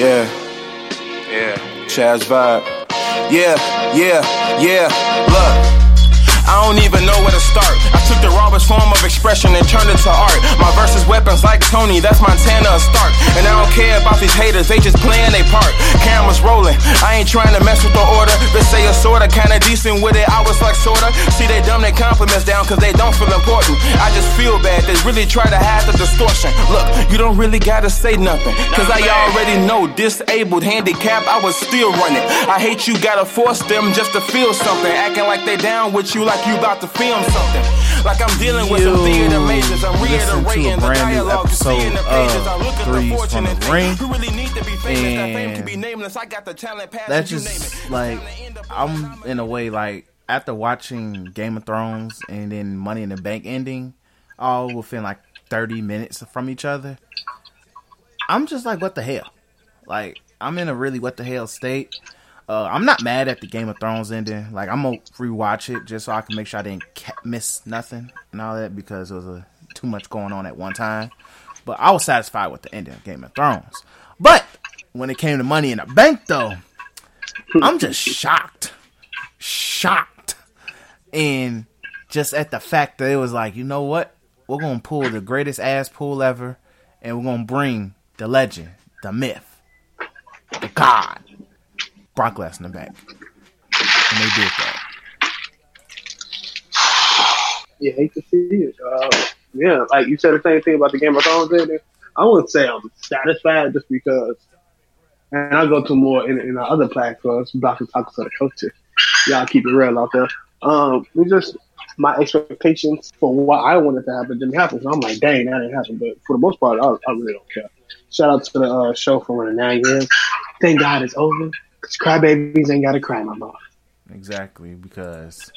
Yeah. Yeah. Chaz vibe. Yeah, yeah, yeah. Look. I don't even know where to start. I took the rawest form of expression and turned it to art. My verses weapons like Tony, that's Montana a start. And I don't care about these haters, they just playing their part. Cameras rolling, I ain't trying to mess with the order. They say a sorta kinda decent with it, I was like sorta. See, they dumb their compliments down cause they don't feel important. I just feel bad, they really try to hide the distortion. Look, you don't really gotta say nothing. Cause I already know, disabled, handicapped, I was still running. I hate you gotta force them just to feel something. Acting like they down with you like like you about to film something. Like I'm dealing with some theater majors. I'm reiterating the dialogue you see in the pages. I'm looking for fortune and ring. Really need to be famous? That fame can be nameless. I got the talent, That's just like I'm in a way like after watching Game of Thrones and then Money in the Bank ending, all within like 30 minutes from each other. I'm just like, what the hell? Like, I'm in a really what the hell state. Uh, I'm not mad at the Game of Thrones ending. Like I'm gonna rewatch it just so I can make sure I didn't miss nothing and all that because it was a, too much going on at one time. But I was satisfied with the ending of Game of Thrones. But when it came to Money in the Bank, though, I'm just shocked, shocked, and just at the fact that it was like, you know what, we're gonna pull the greatest ass pull ever, and we're gonna bring the legend, the myth, the god Brock Lesnar back. And they did that. You hate to see it. Uh, yeah, like you said the same thing about the Game of Thrones ending. I wouldn't say I'm satisfied just because, and I go to more in, in other platforms, Black and Tacos of the Culture. Y'all keep it real out there. Um, it's just my expectations for what I wanted to happen didn't happen. So I'm like, dang, that didn't happen. But for the most part, I, I really don't care. Shout out to the uh, show for running nine years. Thank God it's over. Because crybabies ain't got to cry no more. Exactly, because.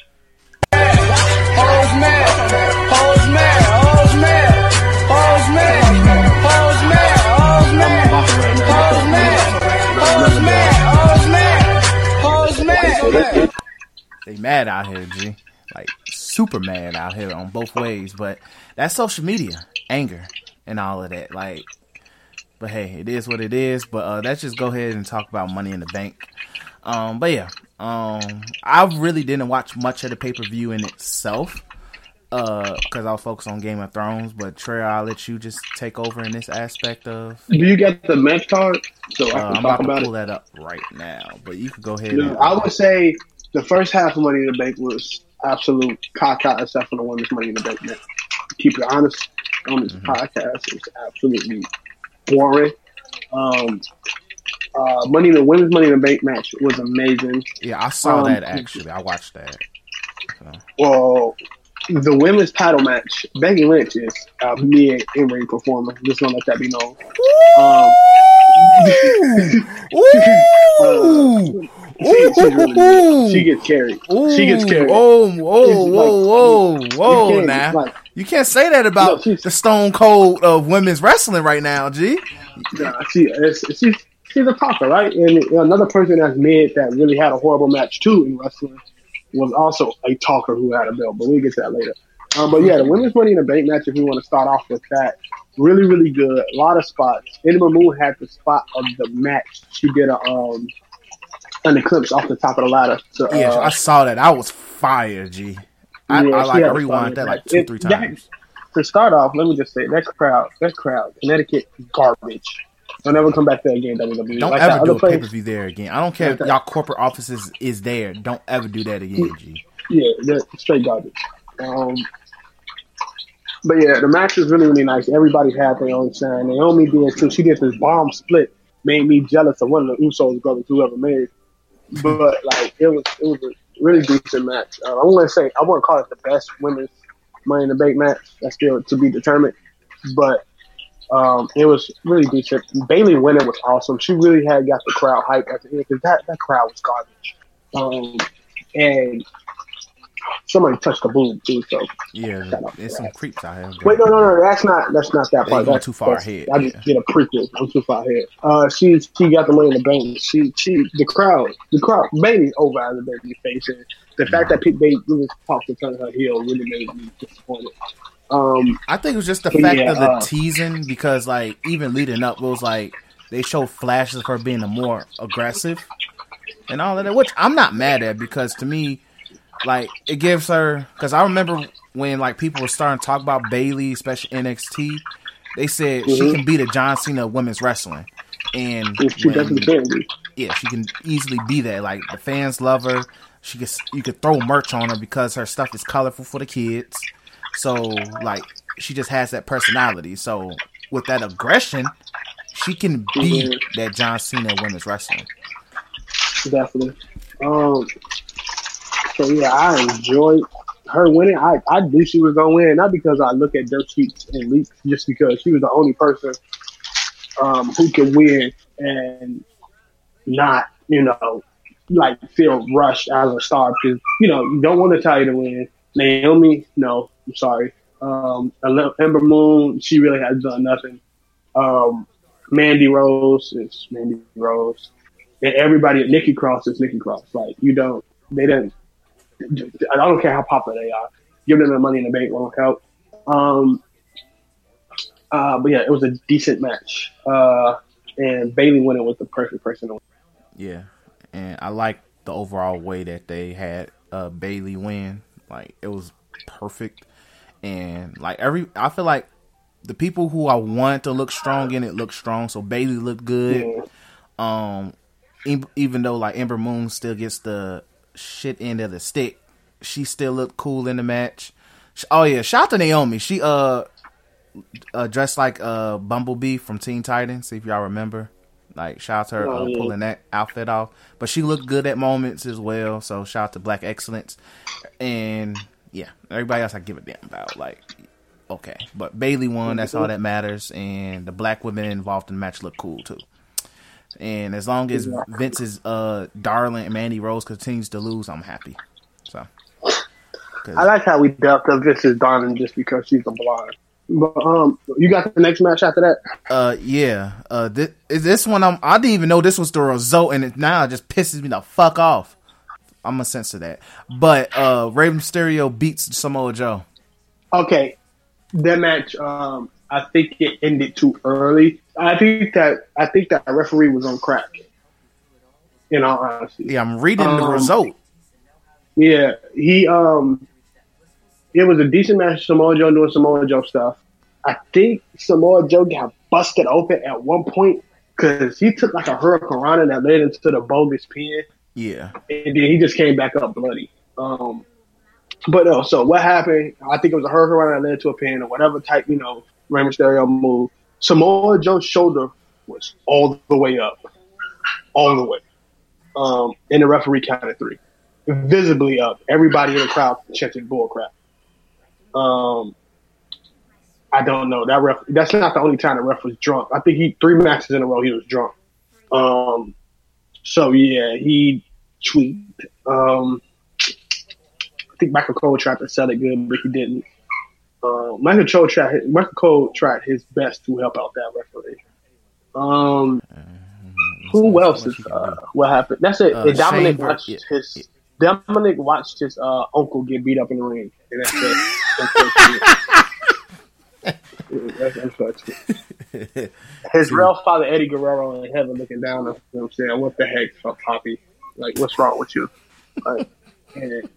They mad out here, G. Like super mad out here on both ways, but that's social media, anger, and all of that. Like but hey, it is what it is. But uh, let's just go ahead and talk about Money in the Bank. Um, but yeah, um, I really didn't watch much of the pay per view in itself because uh, I was focused on Game of Thrones. But Trey, I'll let you just take over in this aspect of. Do you get the match card? So I uh, I'm about to pull that up right now. But you can go ahead. And, I would say the first half of Money in the Bank was absolute caca, except for the women's Money in the Bank match. Keep it honest on this mm-hmm. podcast. It's absolutely boring. Um, uh, money the women's Money in the Bank match was amazing. Yeah, I saw um, that actually. I watched that. So. Well, the women's title match, Becky Lynch is a mid in ring performer. Just to let that be known. Um, uh, she, really she, gets carried. Ooh, she gets carried. Oh, whoa, whoa, whoa, whoa! Now like, you can't say that about no, the Stone Cold of women's wrestling right now, G. Nah, she, she's she's a talker, right? And another person that's mid that really had a horrible match too in wrestling was also a talker who had a belt, but we'll get to that later. Um, but yeah, the women's money in the bank match, if we want to start off with that, really, really good. A lot of spots. Ember Moon had the spot of the match. She did a um an eclipse off the top of the ladder. So, yeah, uh, I saw that. I was fire, G. I, yeah, I like rewind that like two, it, three times. That, to start off, let me just say that crowd, that crowd, Connecticut, garbage. Don't ever come back there again, WWE. Don't like ever do a pay per view there again. I don't care if y'all corporate offices is there. Don't ever do that again, G. Yeah, straight garbage. Um, but yeah, the match was really, really nice. Everybody had their own shine. Naomi did too. She did this bomb split, made me jealous of one of the Usos brothers who ever made but like it was it was a really decent match. Uh, I'm gonna say I wouldn't call it the best women's Money in the Bank match. That's still to be determined, but um, it was really decent. Bayley winning was awesome. She really had got the crowd hyped at the end because that, that crowd was garbage. Um, and somebody touched the boob too. So yeah, there's some creeps out here. Wait, no, no, no, that's not that's not that part. That's too far ahead. I just yeah. get a prequel. I'm too far ahead. Uh, she she got the money in the bank. She she the crowd the crowd mainly over as a baby face. And the fact that people they really talked to turn her heel really made me disappointed. Um, I think it was just the fact yeah, of the uh, teasing because like even leading up it was like they show flashes of her being a more aggressive and all of that, which I'm not mad at because to me, like it gives her. Because I remember when like people were starting to talk about Bayley, especially NXT, they said she Mhm. can be the John Cena of women's wrestling, and She when- definitely can be. yeah, she can easily be that. Like the fans love her. She gets you could throw merch on her because her stuff is colorful for the kids. So like she just has that personality. So with that aggression, she can be Mhm. that John Cena of women's wrestling. Definitely. Um. So yeah, I enjoyed her winning. I, I knew she was gonna win, not because I look at dirt sheets and leaks, just because she was the only person um, who could win and not, you know, like feel rushed as a star because you know you don't want Natalya to win. Naomi, no, I'm sorry. Um, Ember Moon, she really has done nothing. Um, Mandy Rose is Mandy Rose and everybody at Nikki Cross is Nikki Cross. Like you don't, they didn't. I don't care how popular they are. Give them the money in the bank won't help. Um, uh, but yeah, it was a decent match. Uh, and Bayley winning was the perfect person to win. Yeah, and I like the overall way that they had uh, Bayley win. Like it was perfect, and like every I feel like the people who I want to look strong in it look strong. So Bayley looked good. Yeah. Um, even though like Ember Moon still gets the shit end of the stick, she still looked cool in the match. Oh yeah, shout out to Naomi. She uh, uh dressed like uh Bumblebee from Teen Titans. If y'all remember, like shout out to her Oh, uh, yeah. pulling that outfit off. But she looked good at moments as well. So shout out to Black Excellence. And yeah, everybody else I give a damn about. Like okay, but Bayley won. That's all that matters. And the black women involved in the match look cool too. And as long as. Vince's uh darling Mandy Rose continues to lose, I'm happy. So I like how we dealt up is Darling just because she's a blonde. But um, you got the next match after that. uh yeah. Uh this, this one I'm I didn't even know this was the result and it now it just pisses me the fuck off. I'm gonna censor that. But uh Rey Mysterio beats Samoa Joe. Okay, that match. Um, I think it ended too early. I think that I think that referee was on crack. In all honesty, Yeah, I'm reading the Um, result. yeah, he um, it was a decent match. Samoa Joe doing Samoa Joe stuff. I think Samoa Joe got busted open at one point because he took like a hurricane that led into the bogus pin. Yeah. and then he just came back up bloody. Um, but no, so what happened? I think it was a hurricane that led to a pin or whatever type, you know, Rey Mysterio move. Samoa Joe's shoulder was all the way up, all the way. Um, and the referee counted three, visibly up. Everybody in the crowd chanted bullcrap. Um, I don't know that ref. That's not the only time the ref was drunk. I think he three matches in a row he was drunk. Um, so yeah, he tweaked. Um, I think Michael Cole tried to sell it good, but he didn't. Uh, Michael Cole tried. Michael Cole tried his best to help out that referee. Um, who else is? Uh, what happened? That's it. Uh, Dominik Shane watched yeah, his. Dominik watched his uh, uncle get beat up in the ring, and that's it. That's unfortunate. His real father, Eddie Guerrero, in heaven looking down you know what I'm saying, what the heck, Poppy? Like, what's wrong with you? Like, and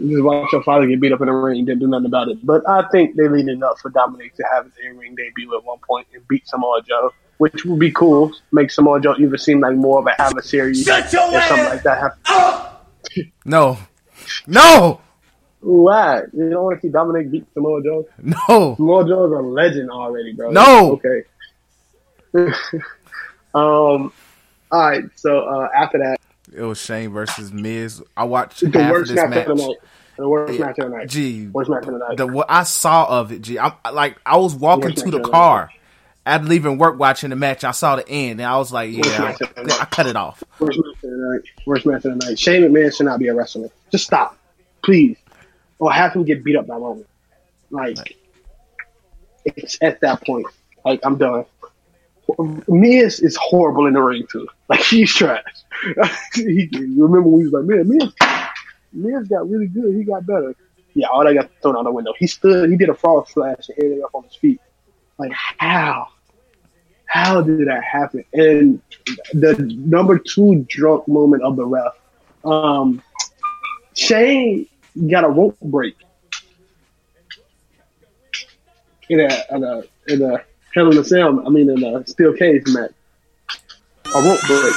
you just watch your father get beat up in the ring and didn't do nothing about it. But I think they leaned enough for Dominik to have his in-ring debut at one point and beat Samoa Joe, which would be cool. Make Samoa Joe even seem like more of an adversary Shut your if something like that happens. No. No. Why? You don't want to see Dominik beat Samoa Joe? No. Samoa Joe is a legend already, bro. No. Okay. um. All right. So uh, after that, It was Shane versus Miz. I watched the half of worst this match of the night. The worst Yeah. match of the night. Gee, Worst match of the night. the what I saw of it, gee, I like I was walking Worst to the of car after leaving work watching the match. I saw the end and I was like, yeah, of I. I cut it off. Worst match of the night. Worst match of the night. Shane McMahon should not be a wrestler. Just stop, please, or have him get beat up by Roman. Like it's at that point. Like I'm done. Miz is horrible in the ring too. Like he's trash. he, remember when he was like, man, Miz, Miz got really good. He got better. Yeah, all that got thrown out the window. He stood. He did a frog splash and ended up on his feet. Like how? how did that happen? And the number two drunk moment of the ref, um, Shane got a rope break in a in a in a Hell in a Cell. I mean, in a steel cage match. A rope break.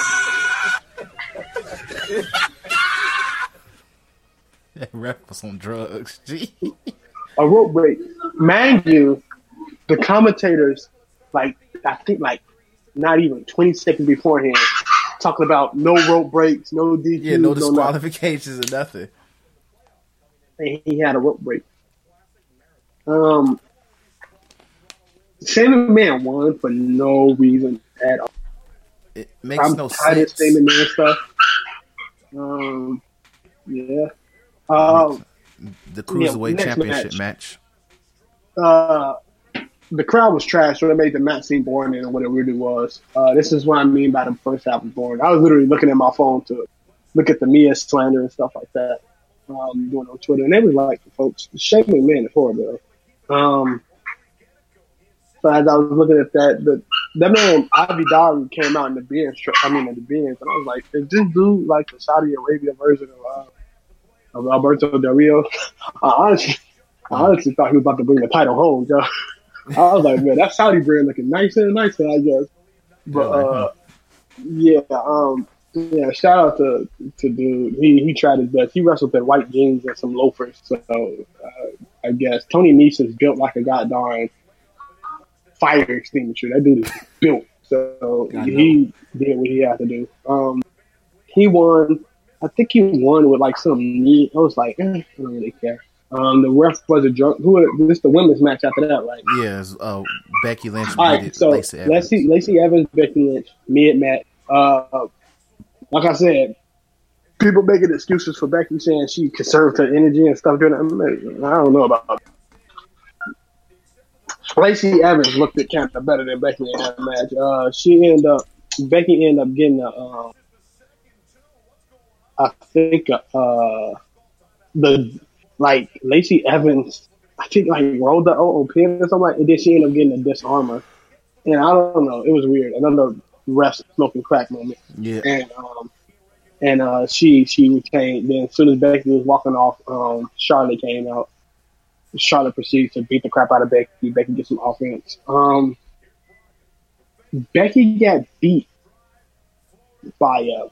That ref was on drugs. Gee. a rope break. Mind you, the commentators, like I think, like not even twenty seconds beforehand, talking about no rope breaks, no DQ, Yeah, no nothing. disqualifications or nothing. And he had a rope break. Um, Shane Man won for no reason at all. It makes I'm no tired of sense. Shane McMahon stuff. Um, yeah. Um, The cruiserweight next championship match. match. uh, the crowd was trash, so it made the match seem boring than what it really was. Uh, this is what I mean by the first half was boring. I was literally looking at my phone to look at the Mia slander and stuff like that, um, doing on Twitter, and they was like, folks, Shane McMahon is horrible. Um, so as I was looking at that, the that man Avi Dari came out in the beers. I mean, in the beers, and I was like, is this dude like the Saudi Arabia version of, uh, of Alberto Del Rio? I honestly, I honestly thought he was about to bring the title home. Yo. I was like, man, that Saudi brand looking nicer and nicer, I guess. But uh, yeah, um, yeah. Shout out to to dude. He he tried his best. He wrestled in white jeans and some loafers. So uh, I guess Tony Nese's built like a goddamn fire extinguisher. That dude is built. So he did what he had to do. Um, he won. I think he won with like some knee. I was like, eh, I don't really care. Um, the ref was a drunk. Who? This the women's match after that, right? Yeah, it's, uh, Becky Lynch All right, so Lacey Evans. Lacey, Lacey Evans, Becky Lynch, mid match. Uh, like I said, people making excuses for Becky saying she conserved her energy and stuff during that. I don't know about that. Lacey Evans looked at kind of better than Becky in that match. Uh, she ended up, Becky ended up getting a, um, I think, uh, the, like, Lacey Evans, I think, like, rolled the OOP or something like and then she ended up getting a Dis-arm-her. And I don't know, it was weird. Another ref smoking crack moment yeah, and um, and uh, she she retained. Then as soon as Becky was walking off, um, Charlotte came out. Charlotte proceeds to beat the crap out of Becky. Becky gets some offense. Um, Becky got beat by a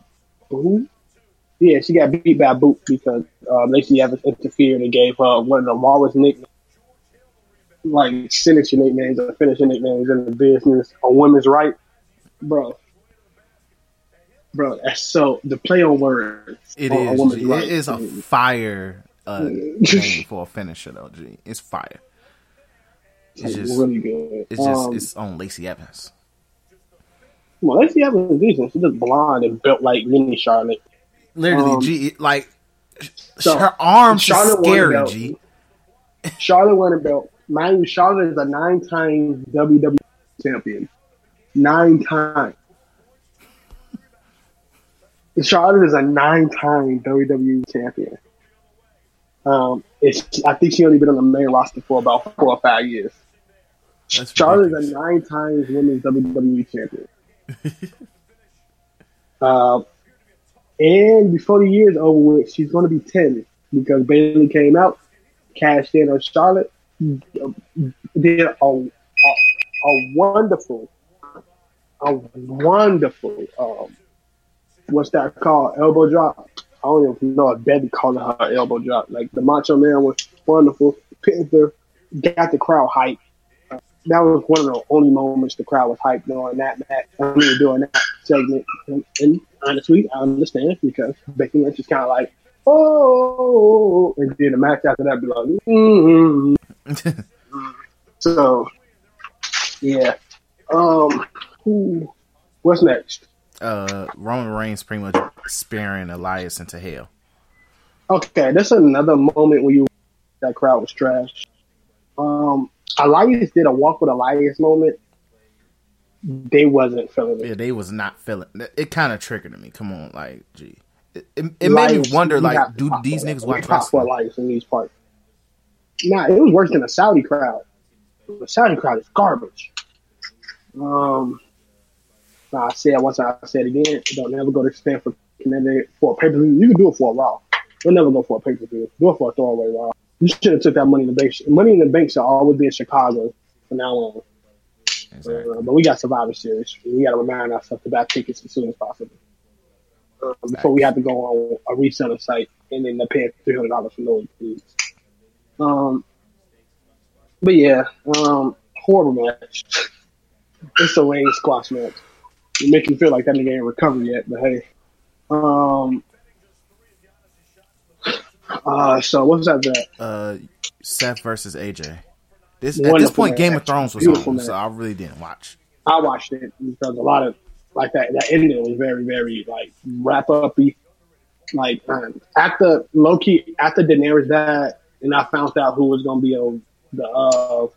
boot. Yeah, she got beat by a boot because uh, Lacey Evans interfered and gave her one of the lowest nicknames, like signature nicknames or finishing nicknames in the business. A women's right, bro. Bro, that's so the play on words. it on a is. G. right. It is a fire uh, name for a finisher, though. G, it's fire. It's It's just, really good. it's just, um, it's on Lacey Evans. well, Lacey Evans is decent. She's just blonde and built like mini Charlotte. Literally, um, G, like so, her arms Charlotte are scary. G. Charlotte won a belt. Mind you, Charlotte is a nine-time WWE champion. Nine times. Charlotte is a nine-time WWE champion. Um, it's, I think she only been on the main roster for about four or five years. That's Charlotte is ridiculous. a nine times women's WWE champion. uh, and before the year's over with, she's going to be 10 because Bayley came out, cashed in on Charlotte, did a, a, a wonderful, a wonderful, um, what's that called? Elbow drop. I don't even know if Betty calling her elbow drop. Like the Macho Man was wonderful. Panther got the crowd hyped that was one of the only moments the crowd was hyped during that match. I mean, during that segment. And, and honestly, I understand because Becky Lynch is kind of like, oh, and then the match after that be like, mm So, yeah. Um, who, what's next? Uh, Roman Reigns pretty much spearing Elias into hell. Okay, that's another moment where you that crowd was trash. Um, Elias did a walk with Elias moment. They wasn't feeling it. Yeah, they was not feeling. It it kind of triggered me. Come on, like, gee, it, it, it made me wonder, like, do these niggas watch We pop for wrestling? Elias in these parts? Nah, it was worse than the Saudi crowd. The Saudi crowd is garbage. Um, Now, I said once I said again, don't never go to Stamford Connecticut for a pay per view. You can do it for a Raw. Don't never go for a pay per view. Do it for a throwaway Raw. You should have took that money in the bank. Money in the bank should always be in Chicago from now on. Exactly. Uh, but we got Survivor Series. We got to remind ourselves to buy tickets as soon as possible. Uh, before we have to go on a reseller site and then they pay three hundred dollars for no fees. Um, but yeah, um, horrible match. it's a lame squash match. It make you feel like that nigga ain't recovered yet, but hey. Um, uh, so what's that? That Uh, Seth versus AJ. This at this Wonderful point, Game of. Thrones was Beautiful on, match. so I really didn't watch. I watched it because a lot of like that that ending was very very like wrap up Like um, after Loki after Daenerys died, and I found out who was gonna be on the uh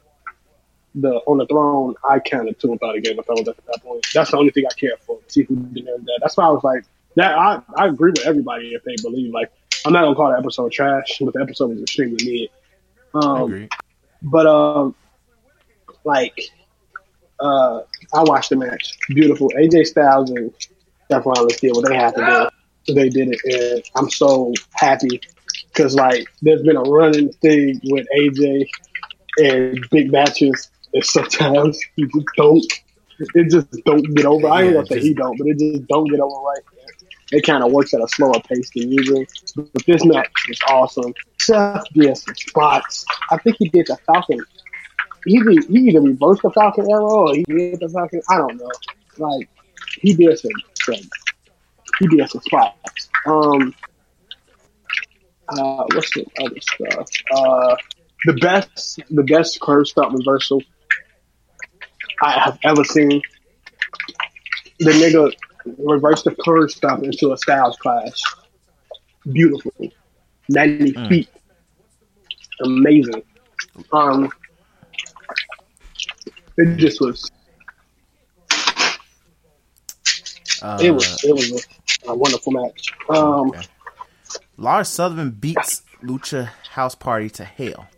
the on the throne. I kind of tuned out of Game of Thrones at that point. That's the only thing I cared for. See who Daenerys died. That's why I was like that. I I agree with everybody if they believe like I'm not gonna call the episode trash, but the episode was extremely mid. Um, agree. but um, like, uh, I watched the match. Beautiful. AJ Styles and Seth Rollins did what they had to do. They did it, and I'm so happy because like there's been a running thing with AJ and big matches, sometimes you just don't. It just don't get over. I ain't Yeah, gonna say he don't, but it just don't get over right. It kind of works at a slower pace than usual. But this match was awesome. Seth did some spots. I think he did the Falcon. He did, he either reversed the Falcon arrow or he did the Falcon. I don't know. Like he did some, some he did some spots. Um, uh, what's the other stuff? Uh, the best the best Curb Stomp reversal I have ever seen. The nigga reversed the Curb Stomp into a Styles clash. Beautiful. 90 Mm. feet. Amazing. Um, it just was. Uh, It was. It was a, a wonderful match. Um, okay. Lars Sullivan beats Lucha House Party to hell.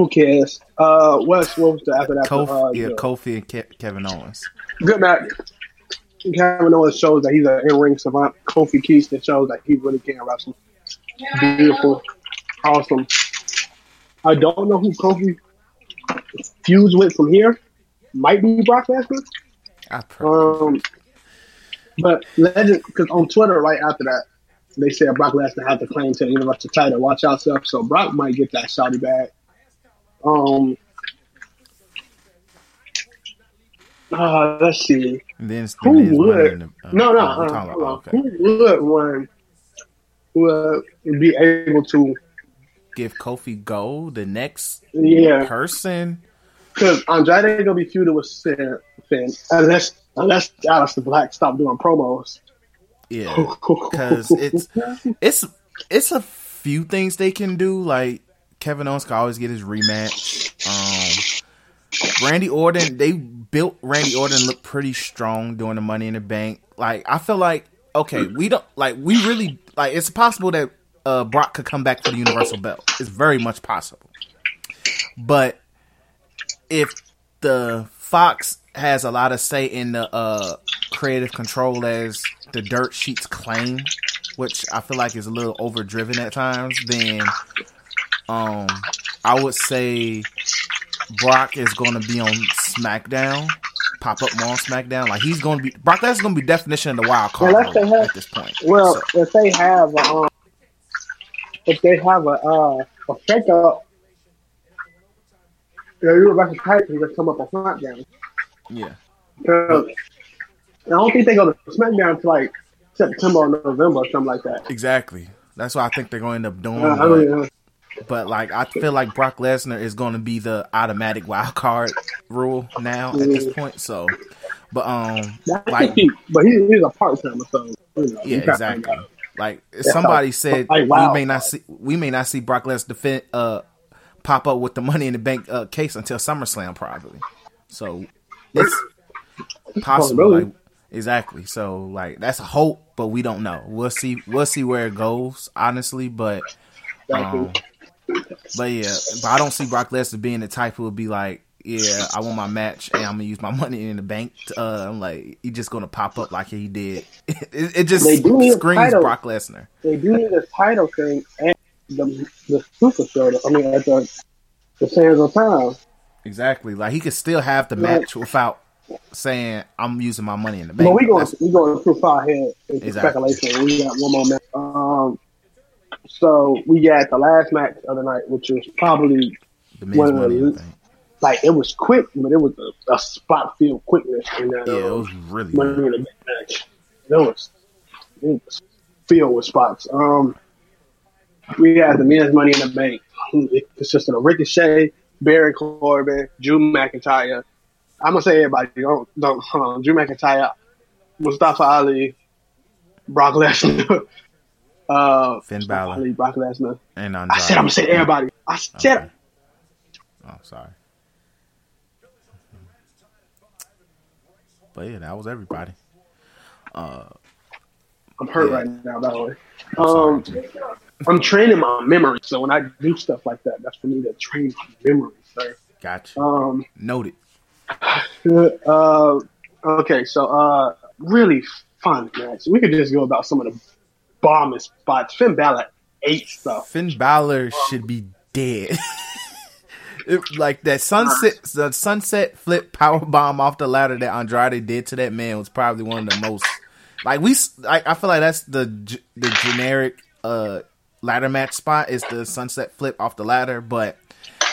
Who cares? Uh, Wes, what was the after that? Kofi, uh, yeah, Kofi and Ke- Kevin Owens. good match. Kevin Owens shows that he's an in-ring savant. Kofi Kingston shows that he really can wrestle. Beautiful, awesome. I don't know who Kofi fused with from here. Might be Brock Lesnar. I Um, but legend, because on Twitter right after that, they said Brock Lesnar had to claim to the Universal title. Watch out, stuff. So Brock might get that shotty back. Um, uh, let's see. and then Who would? the- uh, no, no. uh, talking hold on. about- okay. Who would one would be able to? Give Kofi Gold the next Yeah, person. because Andrade gonna be feuded with Finn, Finn unless unless Aleister Black stop doing promos. Yeah, because it's it's it's a few things they can do. Like Kevin Owens can always get his rematch. Um, Randy Orton, they built Randy Orton look pretty strong during the Money in the Bank. Like I feel like okay, we don't like we really like it's possible that uh Brock could come back for the Universal Belt. It's very much possible, but if the Fox has a lot of say in the uh, creative control as the dirt sheets claim, which I feel like is a little overdriven at times, then um, I would say Brock is going to be on SmackDown, pop up more on SmackDown. Like he's going to be Brock That's going to be definition of the wild card role have- at this point. Well, So, if they have a, um, if they have a uh, a fake up, yeah, you Rebecca Titan just come up on SmackDown. yeah, I don't think they go to SmackDown until like September or November or something like that. exactly. That's what I think they're going to end up doing. Uh, I but- don't know. But like I feel like Brock Lesnar is going to be the automatic wild card rule now at this point. So, but um, like he, but he, he's a part timer, so you know, yeah, exactly. Like somebody how- said, like, wow. we may not see we may not see Brock Lesnar defend, uh pop up with the Money in the Bank uh, case until SummerSlam probably. So it's possible. Like, exactly. So like that's a hope, but we don't know. We'll see. We'll see where it goes. Honestly, but. Um. But yeah, but I don't see Brock Lesnar being the type who would be like, "Yeah, I want my match, and I'm gonna use my money in the bank." Uh, I'm like, he just gonna pop up like he did. It, it just They do need a screams. Brock Lesnar. They do need a title thing and the the super show. I mean, at the the Sands of Time. Exactly. Like he could still have the Right. match without saying, "I'm using my money in the bank." But we going we going too far ahead into Exactly. speculation. We got one more match. Um, so we got the last match of the night, which was probably one of the- like it was quick, but it was a, a spot filled quickness in that. Yeah, it um, was really Money good. in the Bank match. It was, it was filled with spots. Um, we had the men's Money in the Bank. It consisted of Ricochet, Baron Corbin, Drew McIntyre. I'm gonna say everybody. Don't don't hold on. Drew McIntyre, Mustafa Ali, Brock Lesnar, uh, Finn Balor. Brock Lesnar. And I said I'm gonna say everybody. I said Okay. Oh, sorry. But yeah, that was everybody. I'm hurt Yeah. right now, by the way. sorry, Um. I'm training my memory, so when I do stuff like that, that's for me to train my memory, sir. Gotcha. Um, Noted. uh, okay, so uh, really fun match. We could just go about some of the bombing spots. Finn Balor ate stuff. Finn Balor should be dead. It- like that sunset, the sunset flip power bomb off the ladder that Andrade did to that man was probably one of the most. Like we, i feel like that's the the generic uh ladder match spot is the sunset flip off the ladder, but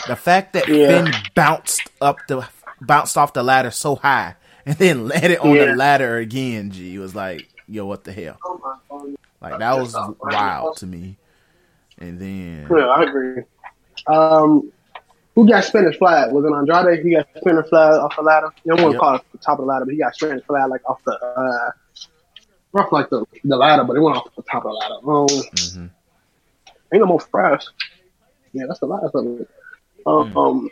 the fact that Yeah. Finn bounced up the bounced off the ladder so high and then landed on Yeah. the ladder again, G was like, yo, what the hell? Like that was wild to me. And then Yeah, I agree. Um, who got Spanish flag? Was it Andrade? He got Spanish flag off the ladder. You don't want to call it the top of the ladder, but he got Spanish flag like off the uh, rough like the the ladder, but it went off the top of the ladder. Um, Mhm. Ain't no more fries. Yeah, that's the last of it. Um, um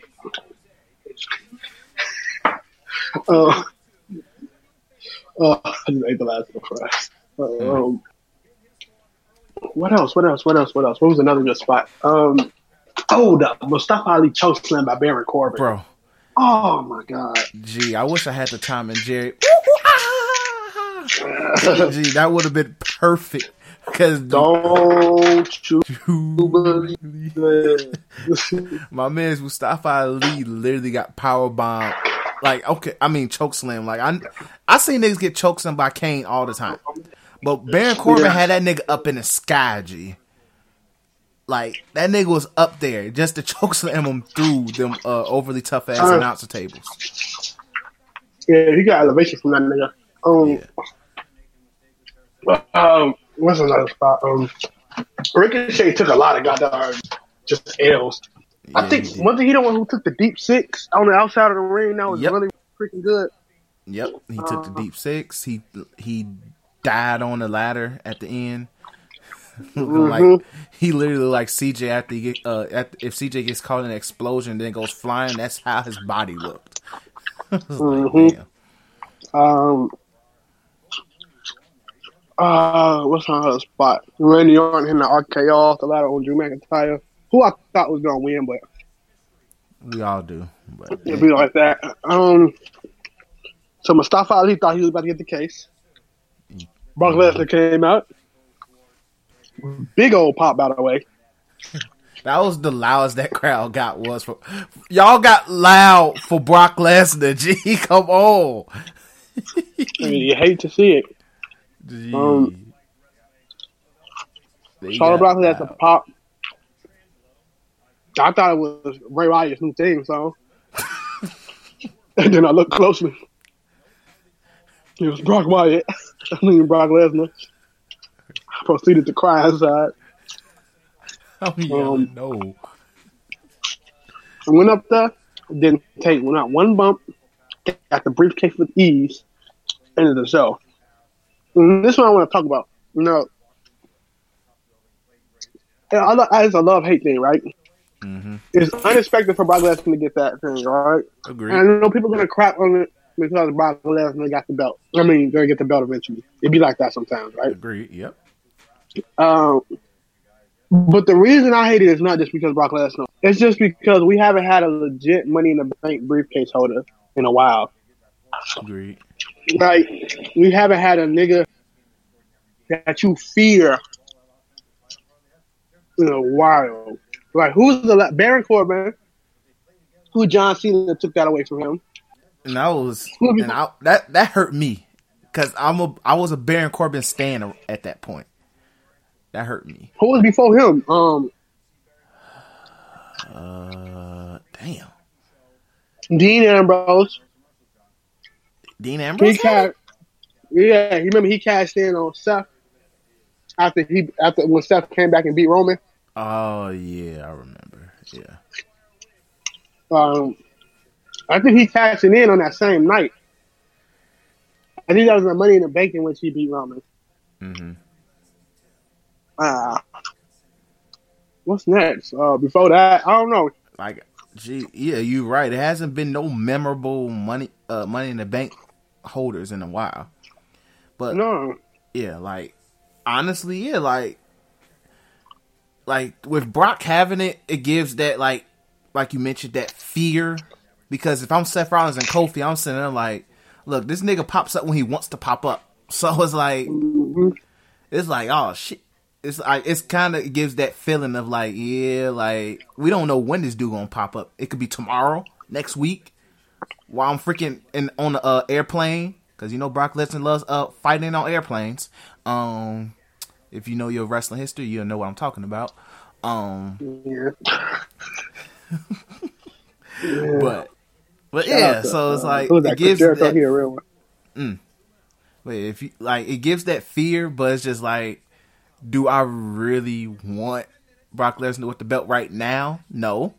uh, uh, I just ate the last of the fries. Um, what else? What else? What else? What else? What was another good spot? Um, oh, the Mustafa Ali choke slam by Baron Corbin. bro, Oh my god. gee, I wish I had the time and Jerry. Gee, that would have been perfect. Because Don't you believe it? my man's Mustafa Ali literally got power bomb. Like, okay, I mean choke slam. Like I, I see niggas get choke slammed by Kane all the time, but Baron Corbin Yeah. had that nigga up in the sky. G. Like that nigga was up there just to choke slam him through them uh, overly tough ass Uh. announcer tables. Yeah, he got elevation from that nigga. Um, um, what's another spot? Um, Ricochet took a lot of goddamn just L's. I think wasn't he the one who took the deep six on the outside of the ring? That was Yep. really freaking good. Yep, he took the Uh. deep six. He he died on the ladder at the end. Looking like he literally like CJ after he get, uh at, if CJ gets caught in an explosion then goes flying. That's how his body looked. Was like. Um, uh, what's on another spot? Randy Orton hitting the RKO off the ladder on Drew McIntyre, who I thought was gonna win, but We all do, but it'd be like that. Um, so Mustafa Ali thought he was about to get the case. Brock Lesnar came out. Big old pop, by the way. that was the loudest that crowd got was for y'all got loud for Brock Lesnar. Gee, come on. I mean, you hate to see it. Gee. Um, Charlotte Brock has a pop. I thought it was Bray Wyatt's new theme song. and then I looked closely. It was Brock Wyatt. I mean Brock Lesnar. I proceeded to cry outside. Oh, yeah, um, no. I went up there, didn't take not one bump, got the briefcase with ease, ended the show. And this one I want to talk about. You know, I, lo- a love hate thing, right? hmm It's unexpected for Brock Lesnar to get that thing, right? Agree. And I know people are gonna crap on it because Brock Lesnar got the belt. I mean, gonna get the belt eventually. It'd be like that sometimes, right? Agree. Yep. Um, but the reason I hate it is not just because Brock Lesnar. It's just because we haven't had a legit Money in the Bank briefcase holder in a while. Agreed. Like we haven't had a nigga that you fear in a while. Like who's the la- Baron Corbin? Who John Cena took that away from him? And that was and I, that that hurt me because I'm a I was a Baron Corbin stan at that point. That hurt me. Who was before him? Um, Uh, damn. Dean Ambrose. Dean Ambrose. ca- yeah, you remember he cashed in on Seth after he after when Seth came back and beat Roman. Oh yeah, I remember. Yeah. Um, I think he cashed it in on that same night. I think that was the Money in the Bank in which he beat Roman. hmm Uh, what's next? Uh, before that, I don't know. Like, gee, yeah, you're right. It hasn't been no memorable money, uh, money in the bank holders in a while. But No, yeah, like honestly, yeah, like like with Brock having it, it gives that like like you mentioned that fear because if I'm Seth Rollins and Kofi, I'm sitting there like, look, this nigga pops up when he wants to pop up. So it's like it's like oh shit. It's like it's kind of gives that feeling of like yeah, like we don't know when this dude gonna pop up. It could be tomorrow, next week, while I'm freaking in on the uh, airplane because you know Brock Lesnar loves uh fighting on airplanes. Um, if you know your wrestling history, you'll know what I'm talking about. Um, yeah. but but Shout yeah, to, so it's uh, like that? it Chris gives Jericho, that, he a real one. Wait, if you like, it gives that fear, but it's just like, do I really want Brock Lesnar with the belt right now? No,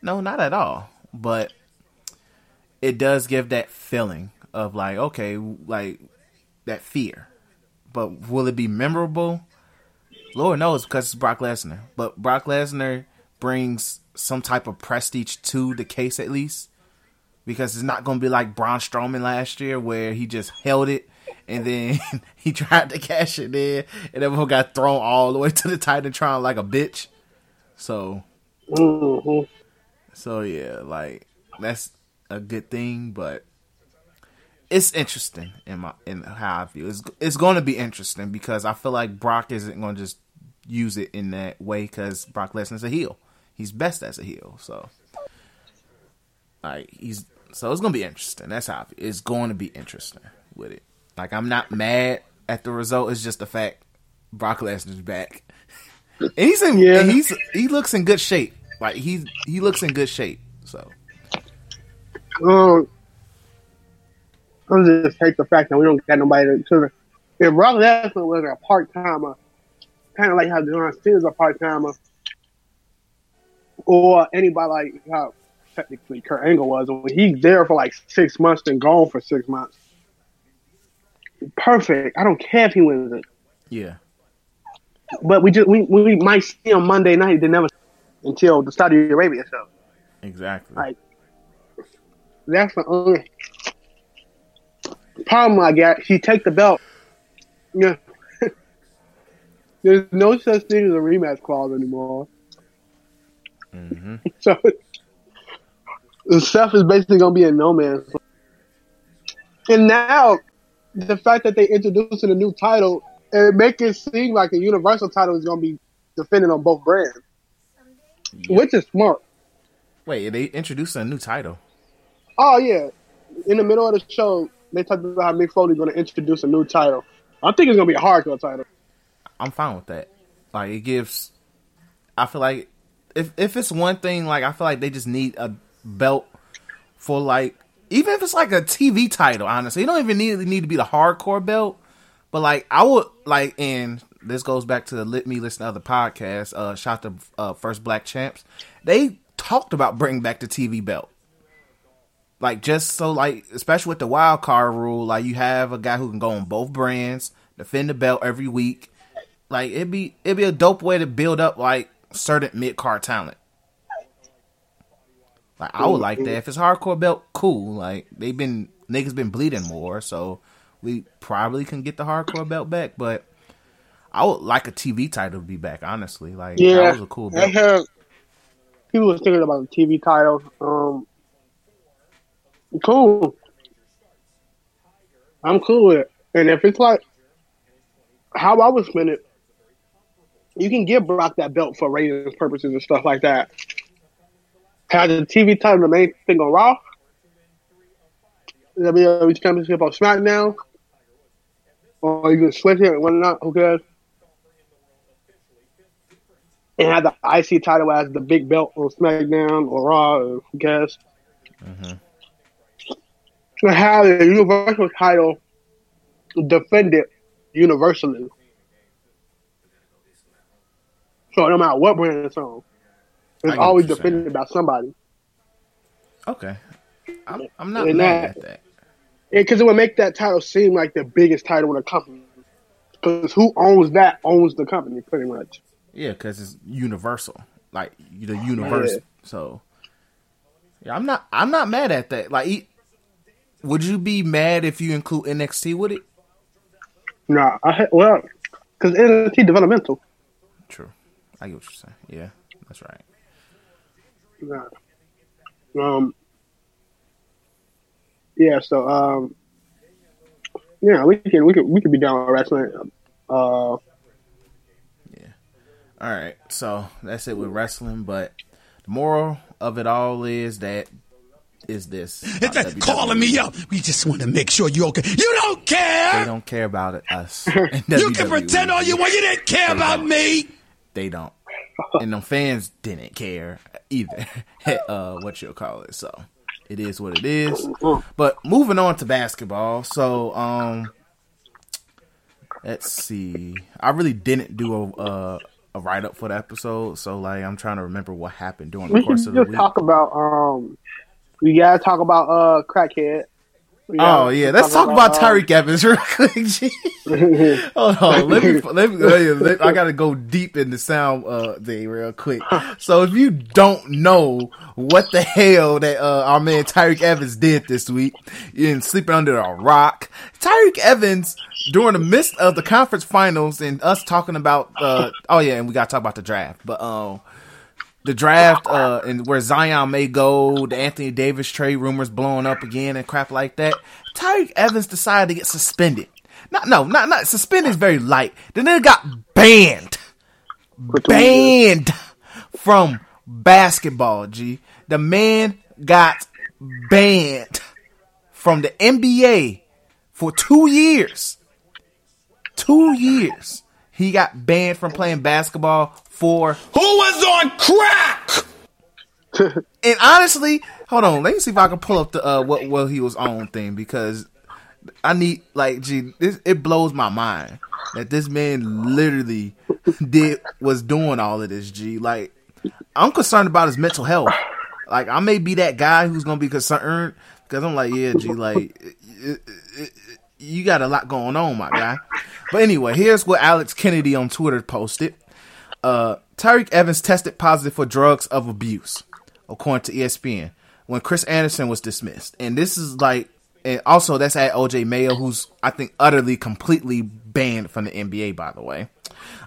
no, not at all. But it does give that feeling of like, okay, like that fear. But will it be memorable? Lord knows because it's Brock Lesnar. But Brock Lesnar brings some type of prestige to the case at least because it's not going to be like Braun Strowman last year where he just held it and then he tried to cash it in and everyone got thrown all the way to the Titantron like a bitch. So, Mhm. so yeah, like that's a good thing, but it's interesting in my in how I feel. It's it's going to be interesting because I feel like Brock isn't going to just use it in that way because Brock Lesnar's a heel. He's best as a heel, so like he's so it's gonna be interesting. That's how it's going to be interesting with it. Like I'm not mad at the result. It's just the fact Brock Lesnar's back, and he's in Yeah. he's he looks in good shape. Like he he looks in good shape. So Um, I just hate the fact that we don't got nobody to. to if Brock Lesnar was a part timer, kind of like how John Cena's a part timer, or anybody like how technically Kurt Angle was, when he's there for like six months and gone for six months. Perfect. I don't care if he wins it, yeah, but we just we, we might see him Monday night. They never until the Saudi Arabia show. exactly. Right. That's the only problem I got. She take the belt. Yeah. There's no such thing as a rematch clause anymore. hmm So the stuff is basically gonna be a no man's. land. And now the fact that they introduced a new title, it make it seem like a universal title is gonna be defended on both brands, which is smart. Wait, they introduced a new title. Oh yeah, in the middle of the show, they talked about how Mick Foley's going to introduce a new title. I think it's going to be a hardcore title. I'm fine with that. Like it gives. I feel like if if it's one thing, like I feel like they just need a belt for like even if it's like a TV title. Honestly, you don't even need need to be the hardcore belt. But like I would like, and this goes back to the Let Me Listen to Other podcasts. Uh, shot the uh, first Black Champs. They talked about bringing back the TV belt. Like just so like especially with the wild card rule, like you have a guy who can go on both brands, defend the belt every week. Like it'd be it'd be a dope way to build up like certain mid card talent. Like I would like that. If it's hardcore belt, cool. Like they've been niggas been bleeding more, so we probably can get the hardcore belt back. But I would like a TV title to be back. Honestly, like Yeah, that was a cool They belt. have people was thinking about the TV title. Um, cool. I'm cool with it. And if it's like how I would spin it, you can give Brock that belt for ratings purposes and stuff like that. Have the TV title the main thing on Raw, WWE Championship on SmackDown, or you can switch it and whatnot. Who cares? And had the IC title as the big belt on SmackDown or Raw. Or who cares? Mm-hmm. To have the Universal title defended universally. So no matter what brand it's on, it's always defended by somebody. Okay. I'm, I'm not And mad that- at that. Because it would make that title seem like the biggest title in the company. Because who owns that owns the company, pretty much. Yeah, because it's universal, like the universe. Yeah. So, yeah, I'm not. I'm not mad at that. Like, would you be mad if you include NXT with it? Nah, I well, because NXT developmental. True. I get what you're saying. Yeah, that's right. Nah. Um. Yeah. So um. Yeah, we can we can we could be down with wrestling. Uh. Yeah. All right, so that's it with wrestling. But the moral of it all is that is this: It's about just WWE. calling me up. We just want to make sure you're okay. You don't care. They don't care about it, us. You can pretend all you want. You didn't care They about don't. me. They don't, and the fans didn't care either. uh, what you'll call it. So it is what it is. But moving on to basketball. So um, let's see. I really didn't do a. Uh, a write up for the episode, so like I'm trying to remember what happened during the We can course of the week. talk about um. We gotta talk about uh crackhead. We Oh yeah, let's talk about uh, Tyreke Evans real quick. Hold on, let me let me. let- I gotta go deep in the sound uh thing real quick. So if you don't know what the hell that uh our man Tyreke Evans did this week, you're sleeping under a rock. Tyreke Evans during the midst of the conference finals and us talking about uh oh yeah, and we gotta talk about the draft, but um. The draft uh and where Zion may go, the Anthony Davis trade rumors blowing up again and crap like that. Tyreke Evans decided to get suspended. Not no, not not suspended is very light. The nigga got banned. for two years. Banned from basketball, G. The man got banned from the NBA for two years. Two years. He got banned from playing basketball for Who was on crack? and honestly, hold on. Let me see if I can pull up the uh, what what he was on thing because I need like, gee, this it blows my mind that this man literally did was doing all of this. G, like I'm concerned about his mental health. Like I may be that guy who's gonna be concerned because I'm like, yeah, G, like it- it- it- you got a lot going on, my guy. But anyway, here's what Alex Kennedy on Twitter posted uh, Tyreke Evans tested positive for drugs of abuse, according to ESPN, when Chris Andersen was dismissed. And this is like, and also that's at OJ Mayo, who's I think utterly, completely banned from the NBA. By the way,